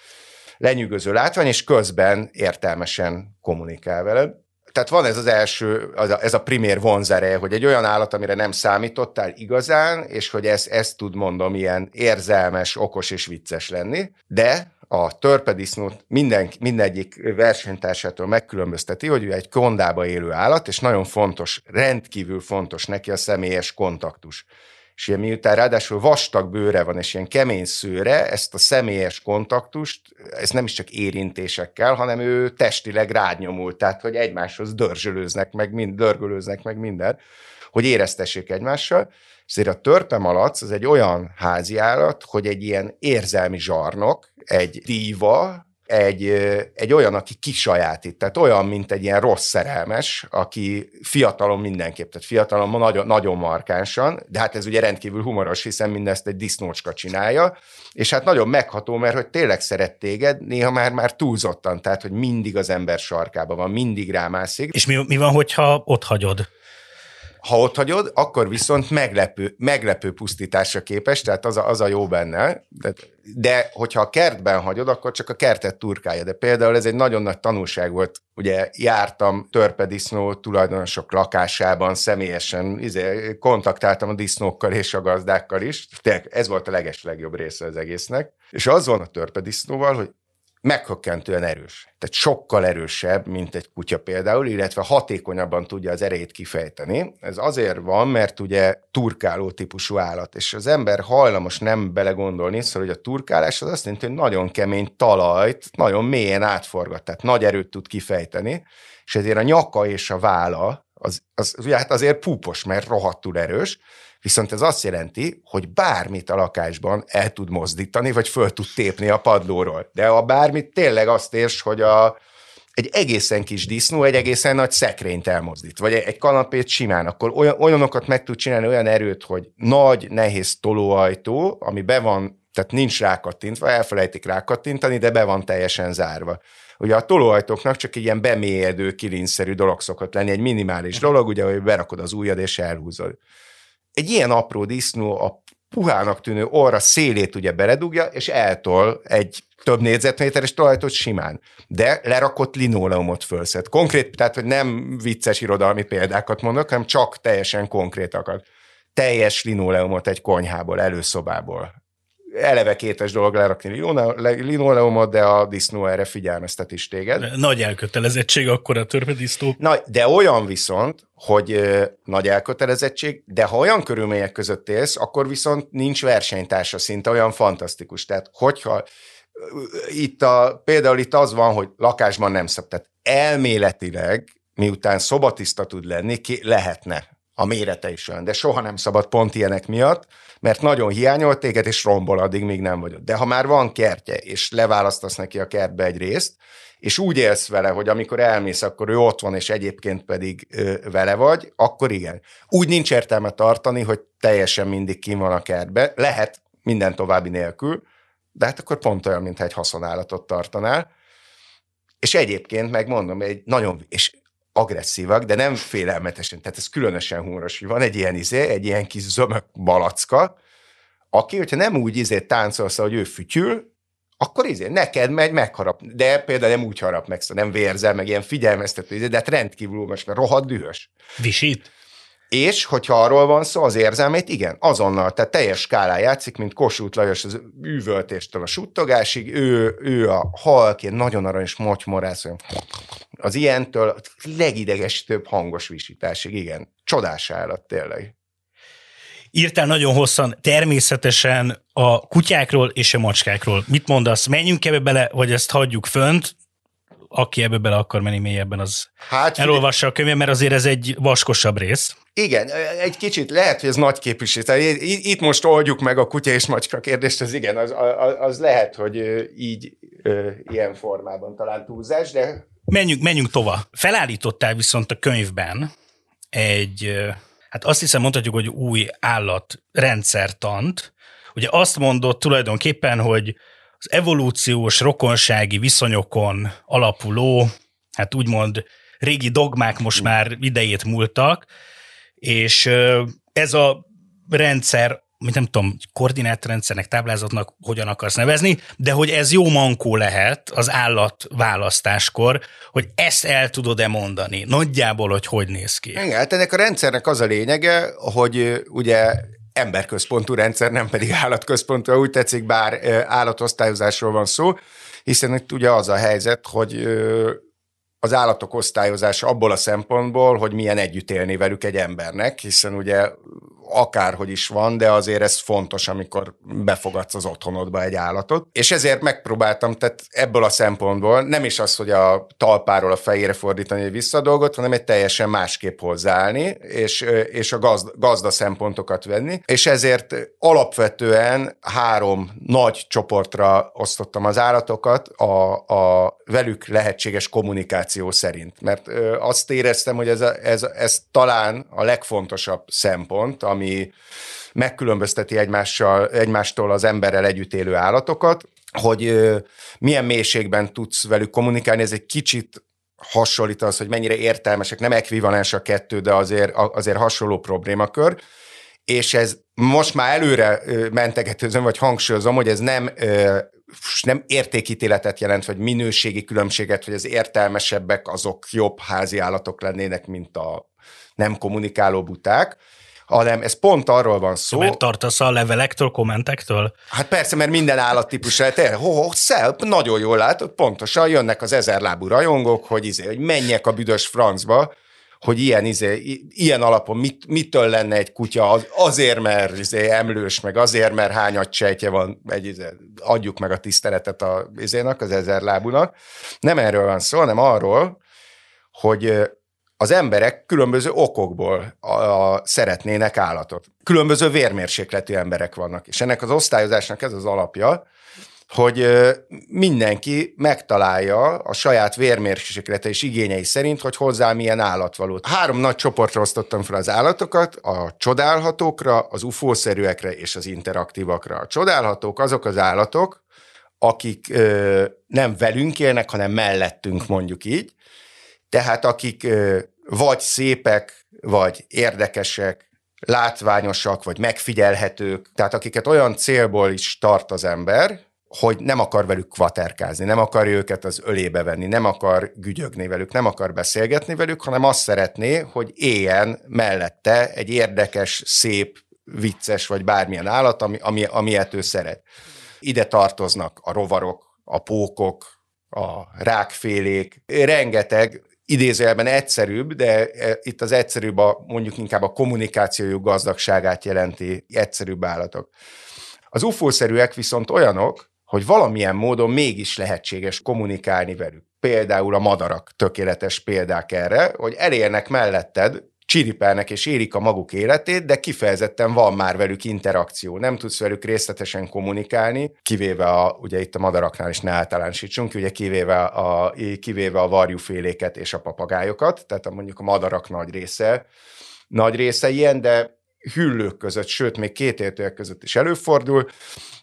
lenyűgöző látvány, és közben értelmesen kommunikál veled tehát van ez az első, az a, ez a primér vonzereje, hogy egy olyan állat, amire nem számítottál igazán, és hogy ez, ez tud mondom ilyen érzelmes, okos és vicces lenni, de a törpedisznót minden, mindegyik versenytársától megkülönbözteti, hogy ő egy kondába élő állat, és nagyon fontos, rendkívül fontos neki a személyes kontaktus és ilyen miután ráadásul vastag bőre van, és ilyen kemény szőre, ezt a személyes kontaktust, ez nem is csak érintésekkel, hanem ő testileg rányomult, tehát hogy egymáshoz dörzsölőznek meg, mind, dörgölőznek meg minden, hogy éreztessék egymással, Azért a törpemalac az egy olyan házi állat, hogy egy ilyen érzelmi zsarnok, egy díva, egy, egy olyan, aki kisajátít, tehát olyan, mint egy ilyen rossz szerelmes, aki fiatalon mindenképp, tehát fiatalon nagyon, nagyon markánsan, de hát ez ugye rendkívül humoros, hiszen mindezt egy disznócska csinálja, és hát nagyon megható, mert hogy tényleg szeret téged, néha már, már túlzottan, tehát hogy mindig az ember sarkában van, mindig rámászik. És mi, mi van, hogyha ott hagyod? Ha ott hagyod, akkor viszont meglepő, meglepő pusztításra képes, tehát az a, az a jó benne. De, de hogyha a kertben hagyod, akkor csak a kertet turkálja. De például ez egy nagyon nagy tanulság volt. Ugye jártam törpedisznó tulajdonosok lakásában személyesen, izé, kontaktáltam a disznókkal és a gazdákkal is. Tényleg ez volt a leges legjobb része az egésznek. És az van a törpedisznóval, hogy meghökkentően erős. Tehát sokkal erősebb, mint egy kutya például, illetve hatékonyabban tudja az erejét kifejteni. Ez azért van, mert ugye turkáló típusú állat, és az ember hajlamos nem belegondolni, szóval, hogy a turkálás az azt jelenti, hogy nagyon kemény talajt, nagyon mélyen átforgat, tehát nagy erőt tud kifejteni, és ezért a nyaka és a vála az, az, az hát azért púpos, mert rohadtul erős, Viszont ez azt jelenti, hogy bármit a lakásban el tud mozdítani, vagy föl tud tépni a padlóról. De a bármit tényleg azt érts, hogy a, egy egészen kis disznó egy egészen nagy szekrényt elmozdít, vagy egy kanapét simán, akkor olyan, olyanokat meg tud csinálni, olyan erőt, hogy nagy, nehéz tolóajtó, ami be van, tehát nincs rákattintva, elfelejtik rákattintani, de be van teljesen zárva. Ugye a tolóajtóknak csak egy ilyen bemélyedő, kilinszerű dolog szokott lenni, egy minimális dolog, ugye, hogy berakod az ujjad és elhúzod egy ilyen apró disznó a puhának tűnő orra szélét ugye beledugja, és eltol egy több négyzetméteres talajtot simán, de lerakott linóleumot fölszed. Konkrét, tehát hogy nem vicces irodalmi példákat mondok, hanem csak teljesen konkrétakat. Teljes linóleumot egy konyhából, előszobából eleve kétes dolog lerakni linoleumot, de a disznó erre figyelmeztet is téged. Nagy elkötelezettség akkor a törpedisznó. Na, de olyan viszont, hogy ö, nagy elkötelezettség, de ha olyan körülmények között élsz, akkor viszont nincs versenytársa szinte olyan fantasztikus. Tehát hogyha itt a, például itt az van, hogy lakásban nem szab, tehát elméletileg, miután szobatiszta tud lenni, ki lehetne a mérete is olyan, de soha nem szabad pont ilyenek miatt, mert nagyon hiányolt téged, és rombol addig, még nem vagy ott. De ha már van kertje, és leválasztasz neki a kertbe egy részt, és úgy élsz vele, hogy amikor elmész, akkor ő ott van, és egyébként pedig ö, vele vagy, akkor igen. Úgy nincs értelme tartani, hogy teljesen mindig kim van a kertbe. Lehet minden további nélkül, de hát akkor pont olyan, mintha egy haszonállatot tartanál. És egyébként megmondom, egy nagyon, és agresszívak, de nem félelmetesen, tehát ez különösen humoros, hogy van egy ilyen izé, egy ilyen kis zömök balacka, aki, hogyha nem úgy izé táncolsz, hogy ő fütyül, akkor izé, neked megy, megharap. De például nem úgy harap meg, szóval nem vérzel, meg ilyen figyelmeztető, izé, de hát rendkívül most, mert rohadt dühös. Visít? És, hogyha arról van szó, az érzelmét, igen, azonnal, tehát teljes skálán játszik, mint Kossuth Lajos az üvöltéstől a suttogásig, ő, ő a halk, ilyen nagyon aranyos motymorász, az ilyentől legidegesítőbb hangos visításig, igen. Csodás állat, tényleg. Írtál nagyon hosszan természetesen a kutyákról és a macskákról. Mit mondasz? Menjünk ebbe bele, vagy ezt hagyjuk fönt? Aki ebbe bele akar menni mélyebben, az hát, elolvassa a könyvet, mert azért ez egy vaskosabb rész. Igen, egy kicsit lehet, hogy ez nagy képviség. Itt most oldjuk meg a kutya és macska kérdést, az igen, az, az, az lehet, hogy így ilyen formában talán túlzás, de... Menjünk, menjünk tovább. Felállítottál viszont a könyvben egy, hát azt hiszem mondhatjuk, hogy új állatrendszertant. Ugye azt mondott tulajdonképpen, hogy az evolúciós rokonsági viszonyokon alapuló, hát úgymond régi dogmák most már idejét múltak, és ez a rendszer mint nem tudom, koordinátrendszernek, táblázatnak hogyan akarsz nevezni, de hogy ez jó mankó lehet az állat választáskor, hogy ezt el tudod-e mondani, nagyjából, hogy hogy néz ki. Igen, hát ennek a rendszernek az a lényege, hogy ugye emberközpontú rendszer, nem pedig állatközpontú, úgy tetszik, bár állatosztályozásról van szó, hiszen itt ugye az a helyzet, hogy az állatok osztályozása abból a szempontból, hogy milyen együtt élni velük egy embernek, hiszen ugye akárhogy is van, de azért ez fontos, amikor befogadsz az otthonodba egy állatot. És ezért megpróbáltam, tehát ebből a szempontból nem is az, hogy a talpáról a fejére fordítani egy visszadolgot, hanem egy teljesen másképp hozzáállni, és, és a gazda, gazda szempontokat venni. És ezért alapvetően három nagy csoportra osztottam az állatokat a, a velük lehetséges kommunikáció szerint. Mert azt éreztem, hogy ez, a, ez, ez talán a legfontosabb szempont, ami megkülönbözteti egymással, egymástól az emberrel együtt élő állatokat, hogy milyen mélységben tudsz velük kommunikálni, ez egy kicsit hasonlít az, hogy mennyire értelmesek, nem ekvivalens a kettő, de azért, azért hasonló problémakör, és ez most már előre mentegetőzöm, vagy hangsúlyozom, hogy ez nem nem értékítéletet jelent, vagy minőségi különbséget, hogy az értelmesebbek azok jobb házi állatok lennének, mint a nem kommunikáló buták, hanem ez pont arról van szó. Mert tartasz a levelektől, kommentektől? Hát persze, mert minden állattípus lehet, ho, ho, szel, nagyon jól látod, pontosan jönnek az ezerlábú rajongók, hogy, izé, hogy menjek a büdös francba, hogy ilyen, izé, ilyen alapon mit, mitől lenne egy kutya, az, azért, mert izé, emlős, meg azért, mert hányat sejtje van, egy, izé, adjuk meg a tiszteletet a, izének, az ezerlábúnak. Nem erről van szó, hanem arról, hogy az emberek különböző okokból a, a, szeretnének állatot. Különböző vérmérsékletű emberek vannak, és ennek az osztályozásnak ez az alapja, hogy mindenki megtalálja a saját vérmérséklete és igényei szerint, hogy hozzá milyen állat való. Három nagy csoportra osztottam fel az állatokat, a csodálhatókra, az ufószerűekre és az interaktívakra. A csodálhatók azok az állatok, akik ö, nem velünk élnek, hanem mellettünk, mondjuk így. Tehát akik vagy szépek, vagy érdekesek, látványosak, vagy megfigyelhetők, tehát akiket olyan célból is tart az ember, hogy nem akar velük kvaterkázni, nem akar őket az ölébe venni, nem akar gügyögni velük, nem akar beszélgetni velük, hanem azt szeretné, hogy éljen mellette egy érdekes, szép, vicces vagy bármilyen állat, ami, ami, amilyet ő szeret. Ide tartoznak a rovarok, a pókok, a rákfélék, rengeteg idézőjelben egyszerűbb, de e, itt az egyszerűbb a, mondjuk inkább a kommunikációjuk gazdagságát jelenti egyszerűbb állatok. Az UFO-szerűek viszont olyanok, hogy valamilyen módon mégis lehetséges kommunikálni velük. Például a madarak tökéletes példák erre, hogy elérnek melletted, csiripelnek és érik a maguk életét, de kifejezetten van már velük interakció. Nem tudsz velük részletesen kommunikálni, kivéve a, ugye itt a madaraknál is ne általánosítsunk, ugye kivéve a, kivéve a varjúféléket és a papagájokat, tehát mondjuk a madarak nagy része, nagy része ilyen, de hüllők között, sőt, még két értőek között is előfordul.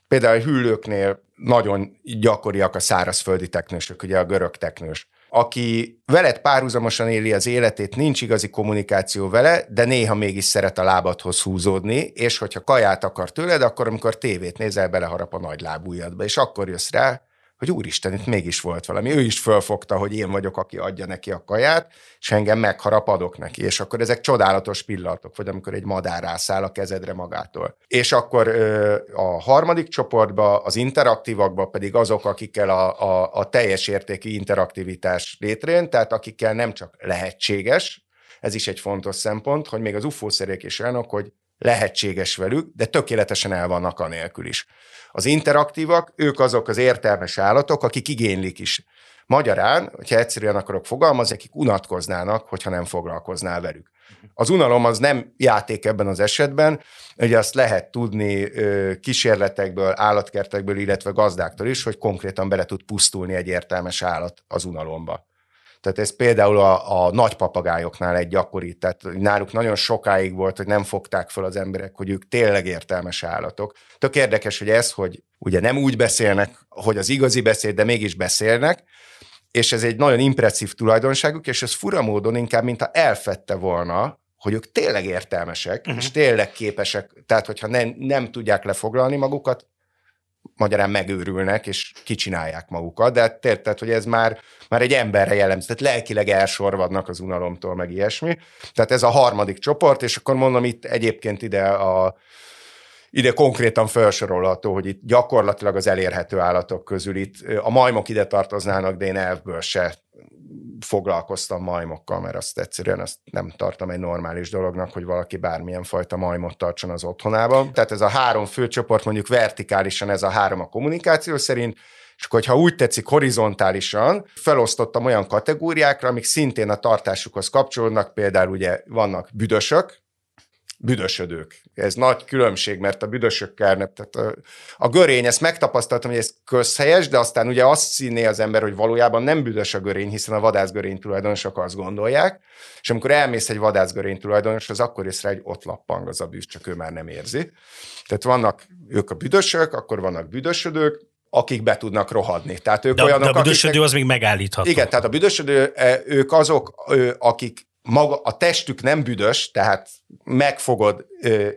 Például a hüllőknél nagyon gyakoriak a szárazföldi teknősök, ugye a görög teknős. Aki veled párhuzamosan éli az életét, nincs igazi kommunikáció vele, de néha mégis szeret a lábadhoz húzódni, és hogyha kaját akar tőled, akkor amikor tévét nézel, beleharap a nagy lábújadba, és akkor jössz rá, hogy úristen, itt mégis volt valami. Ő is fölfogta, hogy én vagyok, aki adja neki a kaját, és engem megharap, adok neki. És akkor ezek csodálatos pillanatok, vagy amikor egy madár rászáll a kezedre magától. És akkor a harmadik csoportba, az interaktívakba pedig azok, akikkel a, a, a teljes értékű interaktivitás létrejön, tehát akikkel nem csak lehetséges, ez is egy fontos szempont, hogy még az UFO-szerék is olyanok, hogy lehetséges velük, de tökéletesen el vannak anélkül is. Az interaktívak, ők azok az értelmes állatok, akik igénylik is. Magyarán, hogyha egyszerűen akarok fogalmazni, akik unatkoznának, hogyha nem foglalkoznál velük. Az unalom az nem játék ebben az esetben, ugye azt lehet tudni kísérletekből, állatkertekből, illetve gazdáktól is, hogy konkrétan bele tud pusztulni egy értelmes állat az unalomba. Tehát ez például a, a nagy papagájoknál egy gyakori, tehát náluk nagyon sokáig volt, hogy nem fogták fel az emberek, hogy ők tényleg értelmes állatok. Tök érdekes, hogy ez, hogy ugye nem úgy beszélnek, hogy az igazi beszéd, de mégis beszélnek, és ez egy nagyon impresszív tulajdonságuk, és ez fura módon inkább, mintha elfette volna, hogy ők tényleg értelmesek, uh-huh. és tényleg képesek, tehát hogyha nem, nem tudják lefoglalni magukat, magyarán megőrülnek, és kicsinálják magukat, de hát tehát, hogy ez már, már egy emberre jellemző, tehát lelkileg elsorvadnak az unalomtól, meg ilyesmi. Tehát ez a harmadik csoport, és akkor mondom itt egyébként ide a ide konkrétan felsorolható, hogy itt gyakorlatilag az elérhető állatok közül itt a majmok ide tartoznának, de én elvből se foglalkoztam majmokkal, mert azt egyszerűen azt nem tartom egy normális dolognak, hogy valaki bármilyen fajta majmot tartson az otthonában. Tehát ez a három főcsoport, mondjuk vertikálisan ez a három a kommunikáció szerint, és akkor, ha úgy tetszik, horizontálisan felosztottam olyan kategóriákra, amik szintén a tartásukhoz kapcsolódnak, például ugye vannak büdösök, büdösödők. Ez nagy különbség, mert a büdösökkel, tehát a, a görény, ezt megtapasztaltam, hogy ez közhelyes, de aztán ugye azt színé az ember, hogy valójában nem büdös a görény, hiszen a vadászgörény tulajdonosok azt gondolják, és amikor elmész egy vadászgörény tulajdonos, az akkor észre, hogy ott lappang az a bűz, csak ő már nem érzi. Tehát vannak ők a büdösök, akkor vannak büdösödők, akik be tudnak rohadni. Tehát ők de, olyanok, de a büdösödő akiknek... az még megállítható. Igen, tehát a büdösödő, e, ők azok, akik maga, a testük nem büdös, tehát megfogod,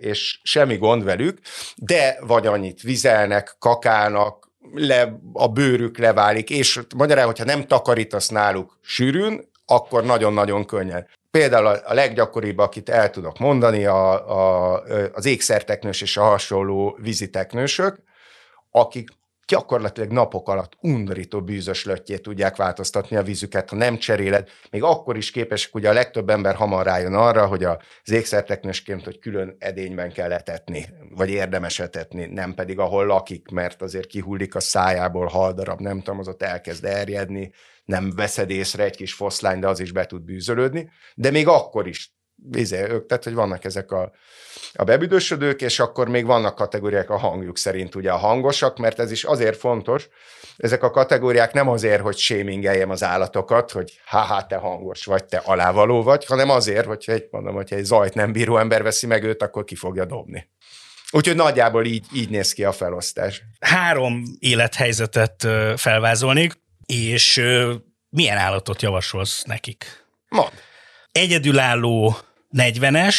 és semmi gond velük, de vagy annyit vizelnek, kakálnak, le, a bőrük leválik, és magyarán, hogyha nem takarítasz náluk sűrűn, akkor nagyon-nagyon könnyen. Például a leggyakoribb, akit el tudok mondani, a, a, az ékszerteknős és a hasonló viziteknősök, akik gyakorlatilag napok alatt undorító bűzös löttyét tudják változtatni a vízüket, ha nem cseréled. Még akkor is képesek, ugye a legtöbb ember hamar rájön arra, hogy az ékszerteknősként, hogy külön edényben kell etetni, vagy érdemes etetni, nem pedig ahol lakik, mert azért kihullik a szájából haldarab, nem tudom, az ott elkezd erjedni, nem veszed észre egy kis foszlány, de az is be tud bűzölődni, de még akkor is izé, ők, tehát hogy vannak ezek a, a bebüdösödők, és akkor még vannak kategóriák a hangjuk szerint, ugye a hangosak, mert ez is azért fontos, ezek a kategóriák nem azért, hogy sémingeljem az állatokat, hogy ha te hangos vagy, te alávaló vagy, hanem azért, hogy egy, mondom, hogyha egy zajt nem bíró ember veszi meg őt, akkor ki fogja dobni. Úgyhogy nagyjából így, így néz ki a felosztás. Három élethelyzetet felvázolnék, és milyen állatot javasolsz nekik? Mond. Egyedülálló 40-es,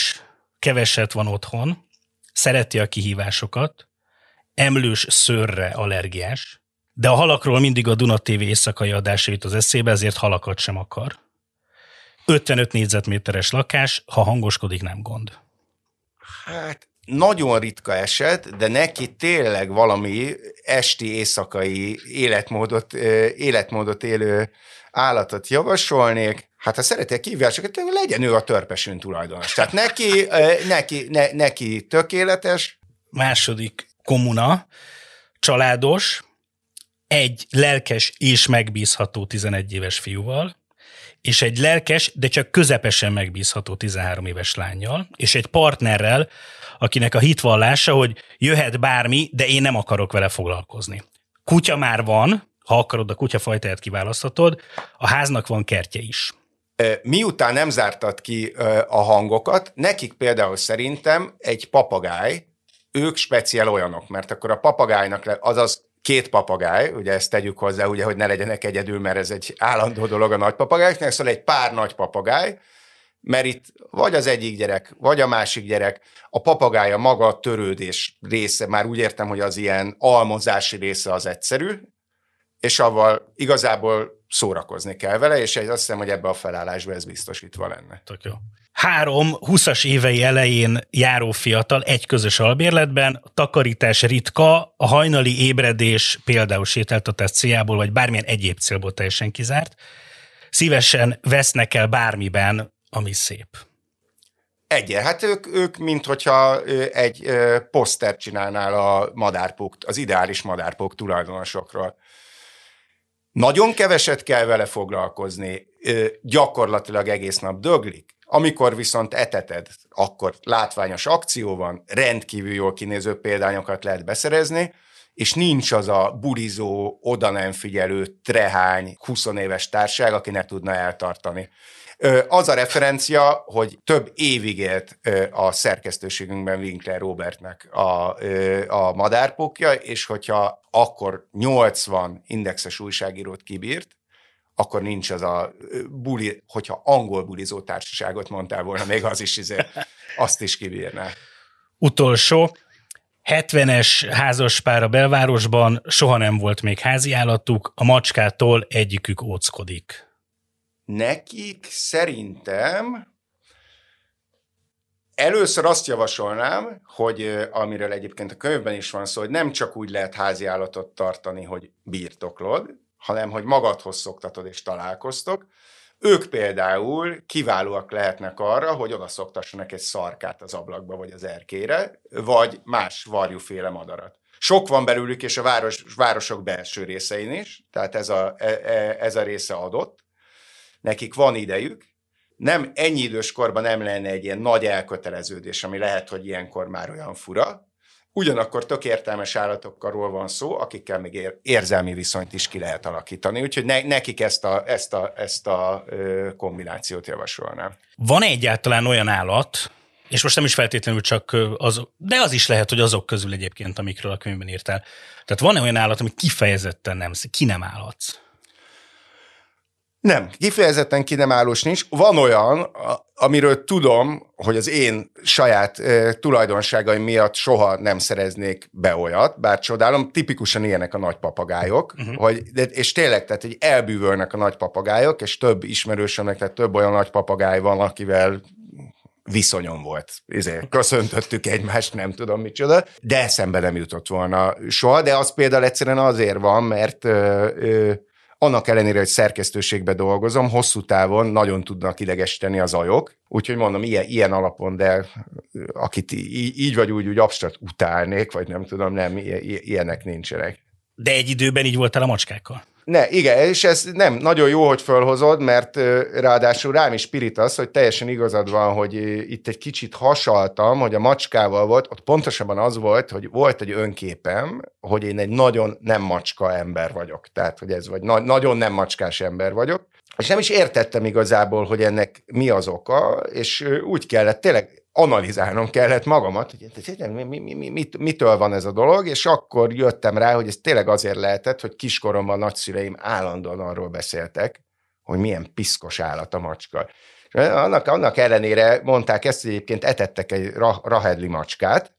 keveset van otthon, szereti a kihívásokat, emlős szőrre allergiás, de a halakról mindig a Duna TV éjszakai adása jut az eszébe, ezért halakat sem akar. 55 négyzetméteres lakás, ha hangoskodik, nem gond. Hát nagyon ritka eset, de neki tényleg valami esti, éjszakai életmódot, életmódot élő állatot javasolnék. Hát ha szereti a kihívásokat, legyen ő a törpesünk tulajdonos. Tehát neki, neki, ne, neki tökéletes. Második komuna, családos, egy lelkes és megbízható 11 éves fiúval, és egy lelkes, de csak közepesen megbízható 13 éves lányjal, és egy partnerrel, akinek a hitvallása, hogy jöhet bármi, de én nem akarok vele foglalkozni. Kutya már van, ha akarod, a kutyafajtáját kiválaszthatod, a háznak van kertje is. Miután nem zártad ki a hangokat, nekik például szerintem egy papagáj, ők speciál olyanok, mert akkor a papagájnak, azaz két papagáj, ugye ezt tegyük hozzá, ugye, hogy ne legyenek egyedül, mert ez egy állandó dolog a nagy papagájoknak, szóval egy pár nagy papagáj, mert itt vagy az egyik gyerek, vagy a másik gyerek, a papagája maga a törődés része, már úgy értem, hogy az ilyen almozási része az egyszerű, és avval igazából szórakozni kell vele, és azt hiszem, hogy ebbe a felállásba ez biztosítva lenne. Tök jó. Három 20-as évei elején járó fiatal egy közös albérletben, a takarítás ritka, a hajnali ébredés például sétáltatás céljából, vagy bármilyen egyéb célból teljesen kizárt. Szívesen vesznek el bármiben, ami szép. Egyen, hát ők, ők mint hogyha egy posztert csinálnál a madárpók, az ideális madárpók tulajdonosokról. Nagyon keveset kell vele foglalkozni, gyakorlatilag egész nap döglik. Amikor viszont eteted, akkor látványos akció van, rendkívül jól kinéző példányokat lehet beszerezni, és nincs az a bulizó, oda nem figyelő, trehány, 20 éves társág, aki ne tudna eltartani. Az a referencia, hogy több évig élt a szerkesztőségünkben Winkler Robertnek a, a madárpokja, és hogyha akkor 80 indexes újságírót kibírt, akkor nincs az a buli, hogyha angol bulizó társaságot mondtál volna, még az is izé, azt is kibírná. Utolsó, 70-es házaspár a belvárosban, soha nem volt még házi állatuk, a macskától egyikük óckodik. Nekik szerintem Először azt javasolnám, hogy amiről egyébként a könyvben is van szó, hogy nem csak úgy lehet házi állatot tartani, hogy birtoklod, hanem hogy magadhoz szoktatod és találkoztok. Ők például kiválóak lehetnek arra, hogy oda szoktassanak egy szarkát az ablakba vagy az erkére, vagy más varjúféle madarat. Sok van belőlük, és a város, városok belső részein is, tehát ez a, e, e, ez a része adott. Nekik van idejük, nem ennyi idős korban nem lenne egy ilyen nagy elköteleződés, ami lehet, hogy ilyenkor már olyan fura, Ugyanakkor tök értelmes állatokról van szó, akikkel még érzelmi viszonyt is ki lehet alakítani, úgyhogy ne, nekik ezt a, ezt a, ezt a ö, kombinációt javasolnám. Van egyáltalán olyan állat, és most nem is feltétlenül csak az, de az is lehet, hogy azok közül egyébként, amikről a könyvben írtál. Tehát van-e olyan állat, ami kifejezetten nem, ki nem állatsz? Nem, kifejezetten ki nem állós nincs. Van olyan, amiről tudom, hogy az én saját e, tulajdonságaim miatt soha nem szereznék be olyat, bár csodálom, tipikusan ilyenek a nagypapagájok, uh-huh. hogy, de, és tényleg, tehát hogy elbűvölnek a nagypapagájok, és több ismerősömnek, tehát több olyan nagypapagáj van, akivel viszonyom volt. Ezért köszöntöttük egymást, nem tudom micsoda, de eszembe nem jutott volna soha, de az például egyszerűen azért van, mert ö, ö, annak ellenére, hogy szerkesztőségbe dolgozom, hosszú távon nagyon tudnak idegesíteni az ajok, úgyhogy mondom, ilyen, ilyen alapon, de akit így, vagy úgy, úgy abstrakt utálnék, vagy nem tudom, nem, ilyenek nincsenek. De egy időben így voltál a macskákkal? Ne, igen, és ez nem nagyon jó, hogy fölhozod, mert ráadásul rám is pirit az, hogy teljesen igazad van, hogy itt egy kicsit hasaltam, hogy a macskával volt, ott pontosabban az volt, hogy volt egy önképem, hogy én egy nagyon nem macska ember vagyok. Tehát, hogy ez vagy na- nagyon nem macskás ember vagyok. És nem is értettem igazából, hogy ennek mi az oka, és úgy kellett tényleg analizálnom kellett magamat, hogy mi, mi, mi, mit, mitől van ez a dolog, és akkor jöttem rá, hogy ez tényleg azért lehetett, hogy kiskoromban nagyszüleim állandóan arról beszéltek, hogy milyen piszkos állat a macska. És annak, annak ellenére mondták ezt, hogy egyébként etettek egy rahedli macskát,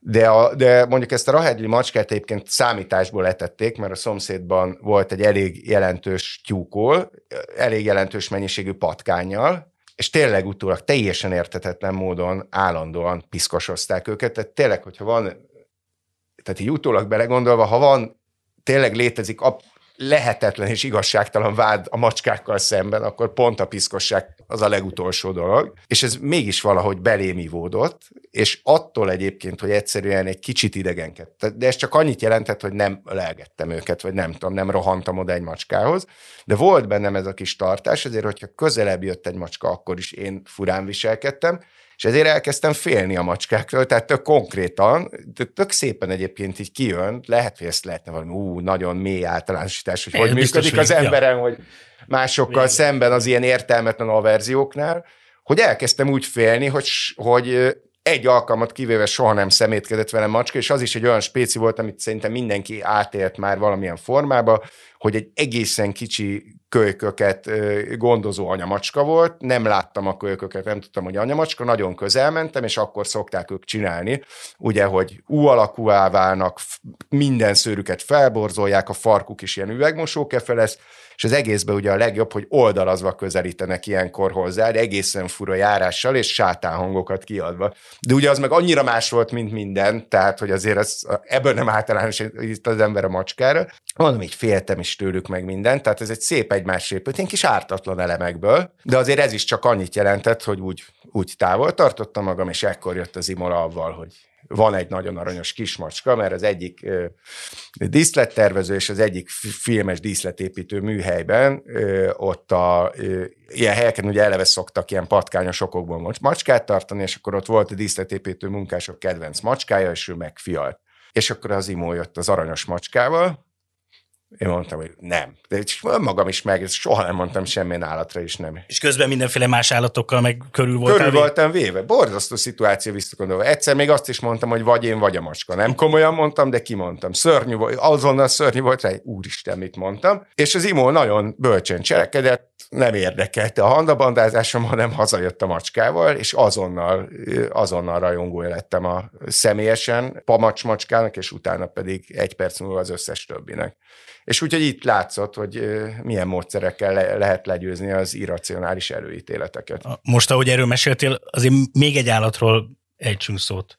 de, a, de mondjuk ezt a rahedli macskát egyébként számításból etették, mert a szomszédban volt egy elég jelentős tyúkol, elég jelentős mennyiségű patkányjal, és tényleg utólag teljesen értetetlen módon állandóan piszkosozták őket. Tehát tényleg, hogyha van, tehát így utólag belegondolva, ha van, tényleg létezik lehetetlen és igazságtalan vád a macskákkal szemben, akkor pont a piszkosság az a legutolsó dolog. És ez mégis valahogy belém ivódott, és attól egyébként, hogy egyszerűen egy kicsit idegenkedett. De ez csak annyit jelentett, hogy nem lelgettem őket, vagy nem tudom, nem rohantam oda egy macskához. De volt bennem ez a kis tartás, ezért, hogyha közelebb jött egy macska, akkor is én furán viselkedtem, és ezért elkezdtem félni a macskákról, tehát tök konkrétan, tök szépen egyébként így kijön, lehet, hogy ezt lehetne valami ú, nagyon mély általánosítás, hogy Én hogy működik az emberen, ja. hogy másokkal Igen. szemben az ilyen értelmetlen averzióknál, hogy elkezdtem úgy félni, hogy, hogy egy alkalmat kivéve soha nem szemétkedett velem macska, és az is egy olyan spéci volt, amit szerintem mindenki átélt már valamilyen formába, hogy egy egészen kicsi kölyköket gondozó anyamacska volt, nem láttam a kölyköket, nem tudtam, hogy anyamacska, nagyon közel mentem, és akkor szokták ők csinálni, ugye, hogy U válnak, minden szőrüket felborzolják, a farkuk is ilyen üvegmosókefe lesz, és az egészben ugye a legjobb, hogy oldalazva közelítenek ilyenkor hozzá, de egészen fura járással és sátánhangokat kiadva. De ugye az meg annyira más volt, mint minden, tehát hogy azért ez, ebből nem általános itt az ember a macskára. Mondom, így féltem is tőlük meg mindent, tehát ez egy szép egymás épült, én kis ártatlan elemekből, de azért ez is csak annyit jelentett, hogy úgy, úgy távol tartottam magam, és ekkor jött az imola avval, hogy van egy nagyon aranyos kismacska, mert az egyik díszlettervező és az egyik filmes díszletépítő műhelyben ott a ilyen helyeken ugye eleve szoktak ilyen patkányos okokból macskát tartani, és akkor ott volt a díszletépítő munkások kedvenc macskája, és ő megfialt. És akkor az imó jött az aranyos macskával, én mondtam, hogy nem. De magam is meg, soha nem mondtam semmilyen állatra is nem. És közben mindenféle más állatokkal meg körül voltál Körül voltam véve. Borzasztó szituáció visszakondolva. Egyszer még azt is mondtam, hogy vagy én, vagy a macska. Nem komolyan mondtam, de kimondtam. Szörnyű volt, azonnal szörnyű volt rá, úristen, mit mondtam. És az imó nagyon bölcsen cselekedett, nem érdekelte a handabandázásom, hanem hazajött a macskával, és azonnal, azonnal rajongója lettem a személyesen pamacs macskának, és utána pedig egy perc múlva az összes többinek. És úgyhogy itt látszott, hogy milyen módszerekkel le- lehet legyőzni az irracionális előítéleteket. Most, ahogy erről meséltél, azért még egy állatról egy szót,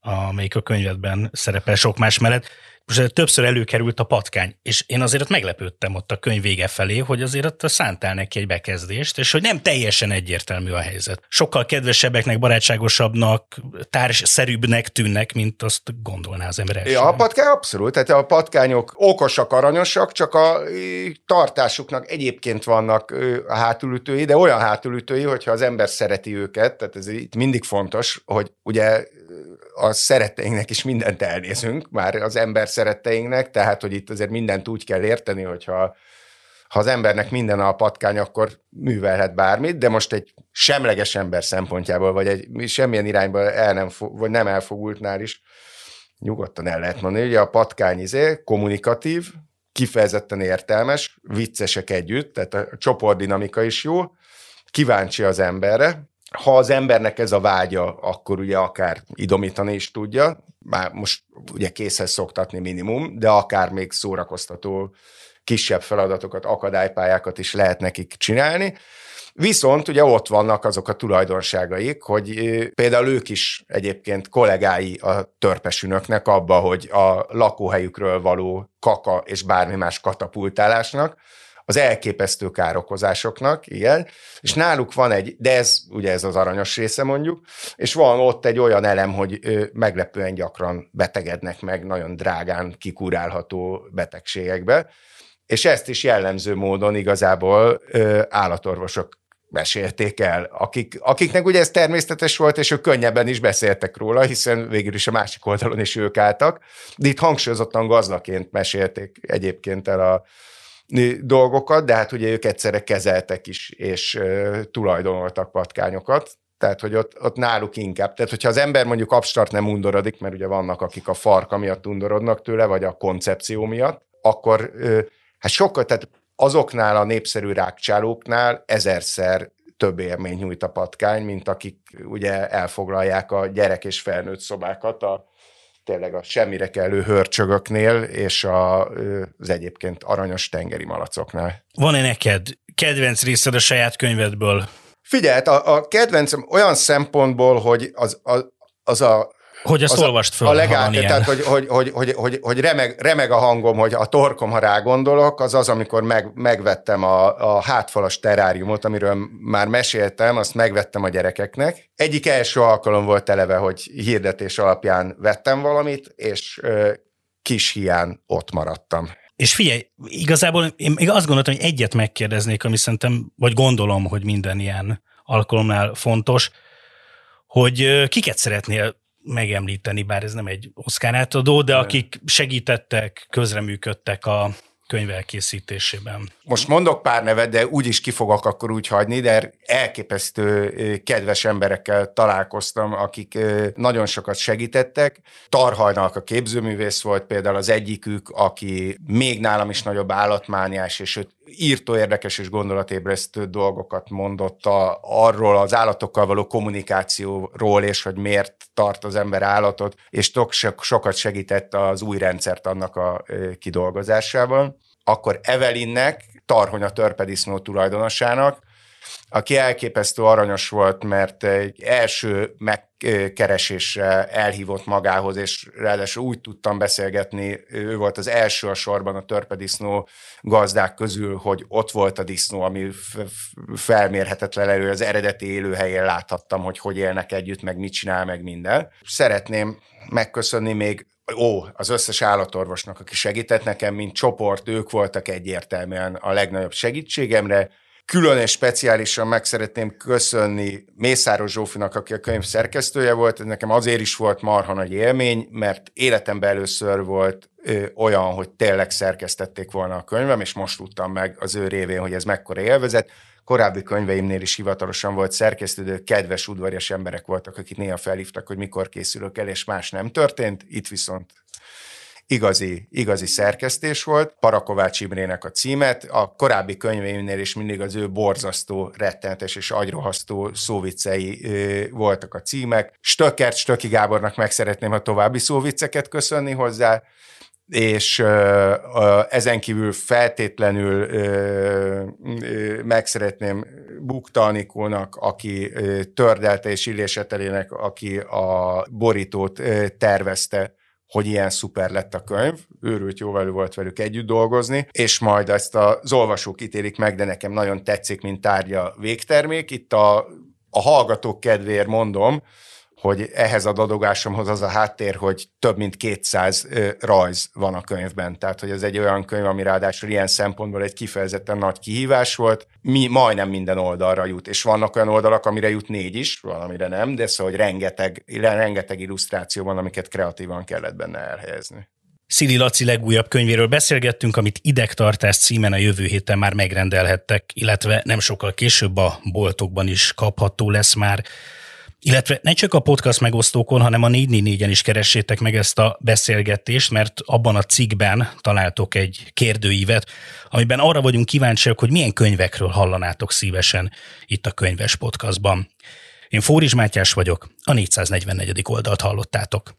amelyik a könyvedben szerepel sok más mellett. Most többször előkerült a patkány, és én azért ott meglepődtem ott a könyv vége felé, hogy azért ott szántál neki egy bekezdést, és hogy nem teljesen egyértelmű a helyzet. Sokkal kedvesebbeknek, barátságosabbnak, társszerűbbnek tűnnek, mint azt gondolná az ember Ja, a patkány abszolút, tehát a patkányok okosak, aranyosak, csak a tartásuknak egyébként vannak a hátulütői, de olyan hátulütői, hogyha az ember szereti őket, tehát ez itt mindig fontos, hogy ugye a szeretteinknek is mindent elnézünk, már az ember szeretteinknek, tehát, hogy itt azért mindent úgy kell érteni, hogyha ha az embernek minden a patkány, akkor művelhet bármit, de most egy semleges ember szempontjából, vagy egy semmilyen irányba el nem, vagy nem elfogultnál is, nyugodtan el lehet mondani, hogy a patkány izé kommunikatív, kifejezetten értelmes, viccesek együtt, tehát a csoportdinamika is jó, kíváncsi az emberre, ha az embernek ez a vágya, akkor ugye akár idomítani is tudja, már most ugye készhez szoktatni minimum, de akár még szórakoztató kisebb feladatokat, akadálypályákat is lehet nekik csinálni. Viszont ugye ott vannak azok a tulajdonságaik, hogy például ők is egyébként kollégái a törpesünöknek abba, hogy a lakóhelyükről való kaka és bármi más katapultálásnak, az elképesztő károkozásoknak, igen, és náluk van egy, de ez ugye ez az aranyos része mondjuk, és van ott egy olyan elem, hogy meglepően gyakran betegednek meg nagyon drágán kikurálható betegségekbe, és ezt is jellemző módon igazából ö, állatorvosok mesélték el, akik, akiknek ugye ez természetes volt, és ők könnyebben is beszéltek róla, hiszen végül is a másik oldalon is ők álltak, de itt hangsúlyozottan gazdaként mesélték egyébként el a, dolgokat, de hát ugye ők egyszerre kezeltek is, és tulajdonoltak patkányokat, tehát, hogy ott, ott náluk inkább. Tehát, hogyha az ember mondjuk abstart nem undorodik, mert ugye vannak, akik a farka miatt undorodnak tőle, vagy a koncepció miatt, akkor hát sokkal, tehát azoknál a népszerű rákcsálóknál ezerszer több élmény nyújt a patkány, mint akik ugye elfoglalják a gyerek és felnőtt szobákat a tényleg a semmire kellő hörcsögöknél, és a, az egyébként aranyos tengeri malacoknál. Van-e neked kedvenc részed a saját könyvedből? Figyelj, a, a kedvencem olyan szempontból, hogy az, az, az a hogy ezt az olvast föl. A legát, tehát hogy, hogy, hogy, hogy, hogy, hogy remeg, remeg, a hangom, hogy a torkom, ha rá gondolok, az az, amikor meg, megvettem a, a hátfalas teráriumot, amiről már meséltem, azt megvettem a gyerekeknek. Egyik első alkalom volt eleve, hogy hirdetés alapján vettem valamit, és ö, kis hián ott maradtam. És figyelj, igazából én még azt gondoltam, hogy egyet megkérdeznék, ami szerintem, vagy gondolom, hogy minden ilyen alkalomnál fontos, hogy kiket szeretnél megemlíteni, bár ez nem egy Oscar átadó, de akik segítettek, közreműködtek a könyv elkészítésében. Most mondok pár nevet, de úgy is ki fogok akkor úgy hagyni, de elképesztő kedves emberekkel találkoztam, akik nagyon sokat segítettek. Tarhajnalk a képzőművész volt például az egyikük, aki még nálam is nagyobb állatmániás, és őt írtó érdekes és gondolatébresztő dolgokat mondott a, arról az állatokkal való kommunikációról, és hogy miért tart az ember állatot, és tok sokat segített az új rendszert annak a kidolgozásával. Akkor Evelinnek, Tarhonya törpedisznó tulajdonosának, aki elképesztő aranyos volt, mert egy első megkeresésre elhívott magához, és ráadásul úgy tudtam beszélgetni, ő volt az első a sorban a törpedisznó gazdák közül, hogy ott volt a disznó, ami felmérhetetlen elő, az eredeti élőhelyén láthattam, hogy hogy élnek együtt, meg mit csinál, meg minden. Szeretném megköszönni még ó, az összes állatorvosnak, aki segített nekem, mint csoport, ők voltak egyértelműen a legnagyobb segítségemre, Külön és speciálisan meg szeretném köszönni Mészáros Zsófinak, aki a könyv szerkesztője volt. Ez nekem azért is volt marha nagy élmény, mert életemben először volt ö, olyan, hogy tényleg szerkesztették volna a könyvem, és most tudtam meg az ő révén, hogy ez mekkora élvezet. Korábbi könyveimnél is hivatalosan volt szerkesztő, de kedves, udvarias emberek voltak, akik néha felhívtak, hogy mikor készülök el, és más nem történt. Itt viszont igazi, igazi szerkesztés volt. Parakovács Imrének a címet. A korábbi könyveimnél is mindig az ő borzasztó, rettenetes és agyrohasztó szóviccei ö, voltak a címek. Stökert Stöki Gábornak meg szeretném a további szóvicceket köszönni hozzá, és ö, ö, ezen kívül feltétlenül ö, ö, meg szeretném Bukta Anikónak, aki ö, tördelte, és Illés aki a borítót ö, tervezte hogy ilyen szuper lett a könyv, őrült jó velő volt velük együtt dolgozni, és majd ezt az olvasók ítélik meg, de nekem nagyon tetszik, mint tárgya végtermék. Itt a, a hallgatók kedvéért mondom, hogy ehhez a dadogásomhoz az a háttér, hogy több mint 200 rajz van a könyvben. Tehát, hogy ez egy olyan könyv, ami ráadásul ilyen szempontból egy kifejezetten nagy kihívás volt. Mi majdnem minden oldalra jut, és vannak olyan oldalak, amire jut négy is, valamire nem, de szóval, hogy rengeteg, rengeteg illusztráció van, amiket kreatívan kellett benne elhelyezni. Szili Laci legújabb könyvéről beszélgettünk, amit idegtartás címen a jövő héten már megrendelhettek, illetve nem sokkal később a boltokban is kapható lesz már. Illetve ne csak a podcast megosztókon, hanem a 444-en is keressétek meg ezt a beszélgetést, mert abban a cikkben találtok egy kérdőívet, amiben arra vagyunk kíváncsiak, hogy milyen könyvekről hallanátok szívesen itt a Könyves Podcastban. Én Fóris Mátyás vagyok, a 444. oldalt hallottátok.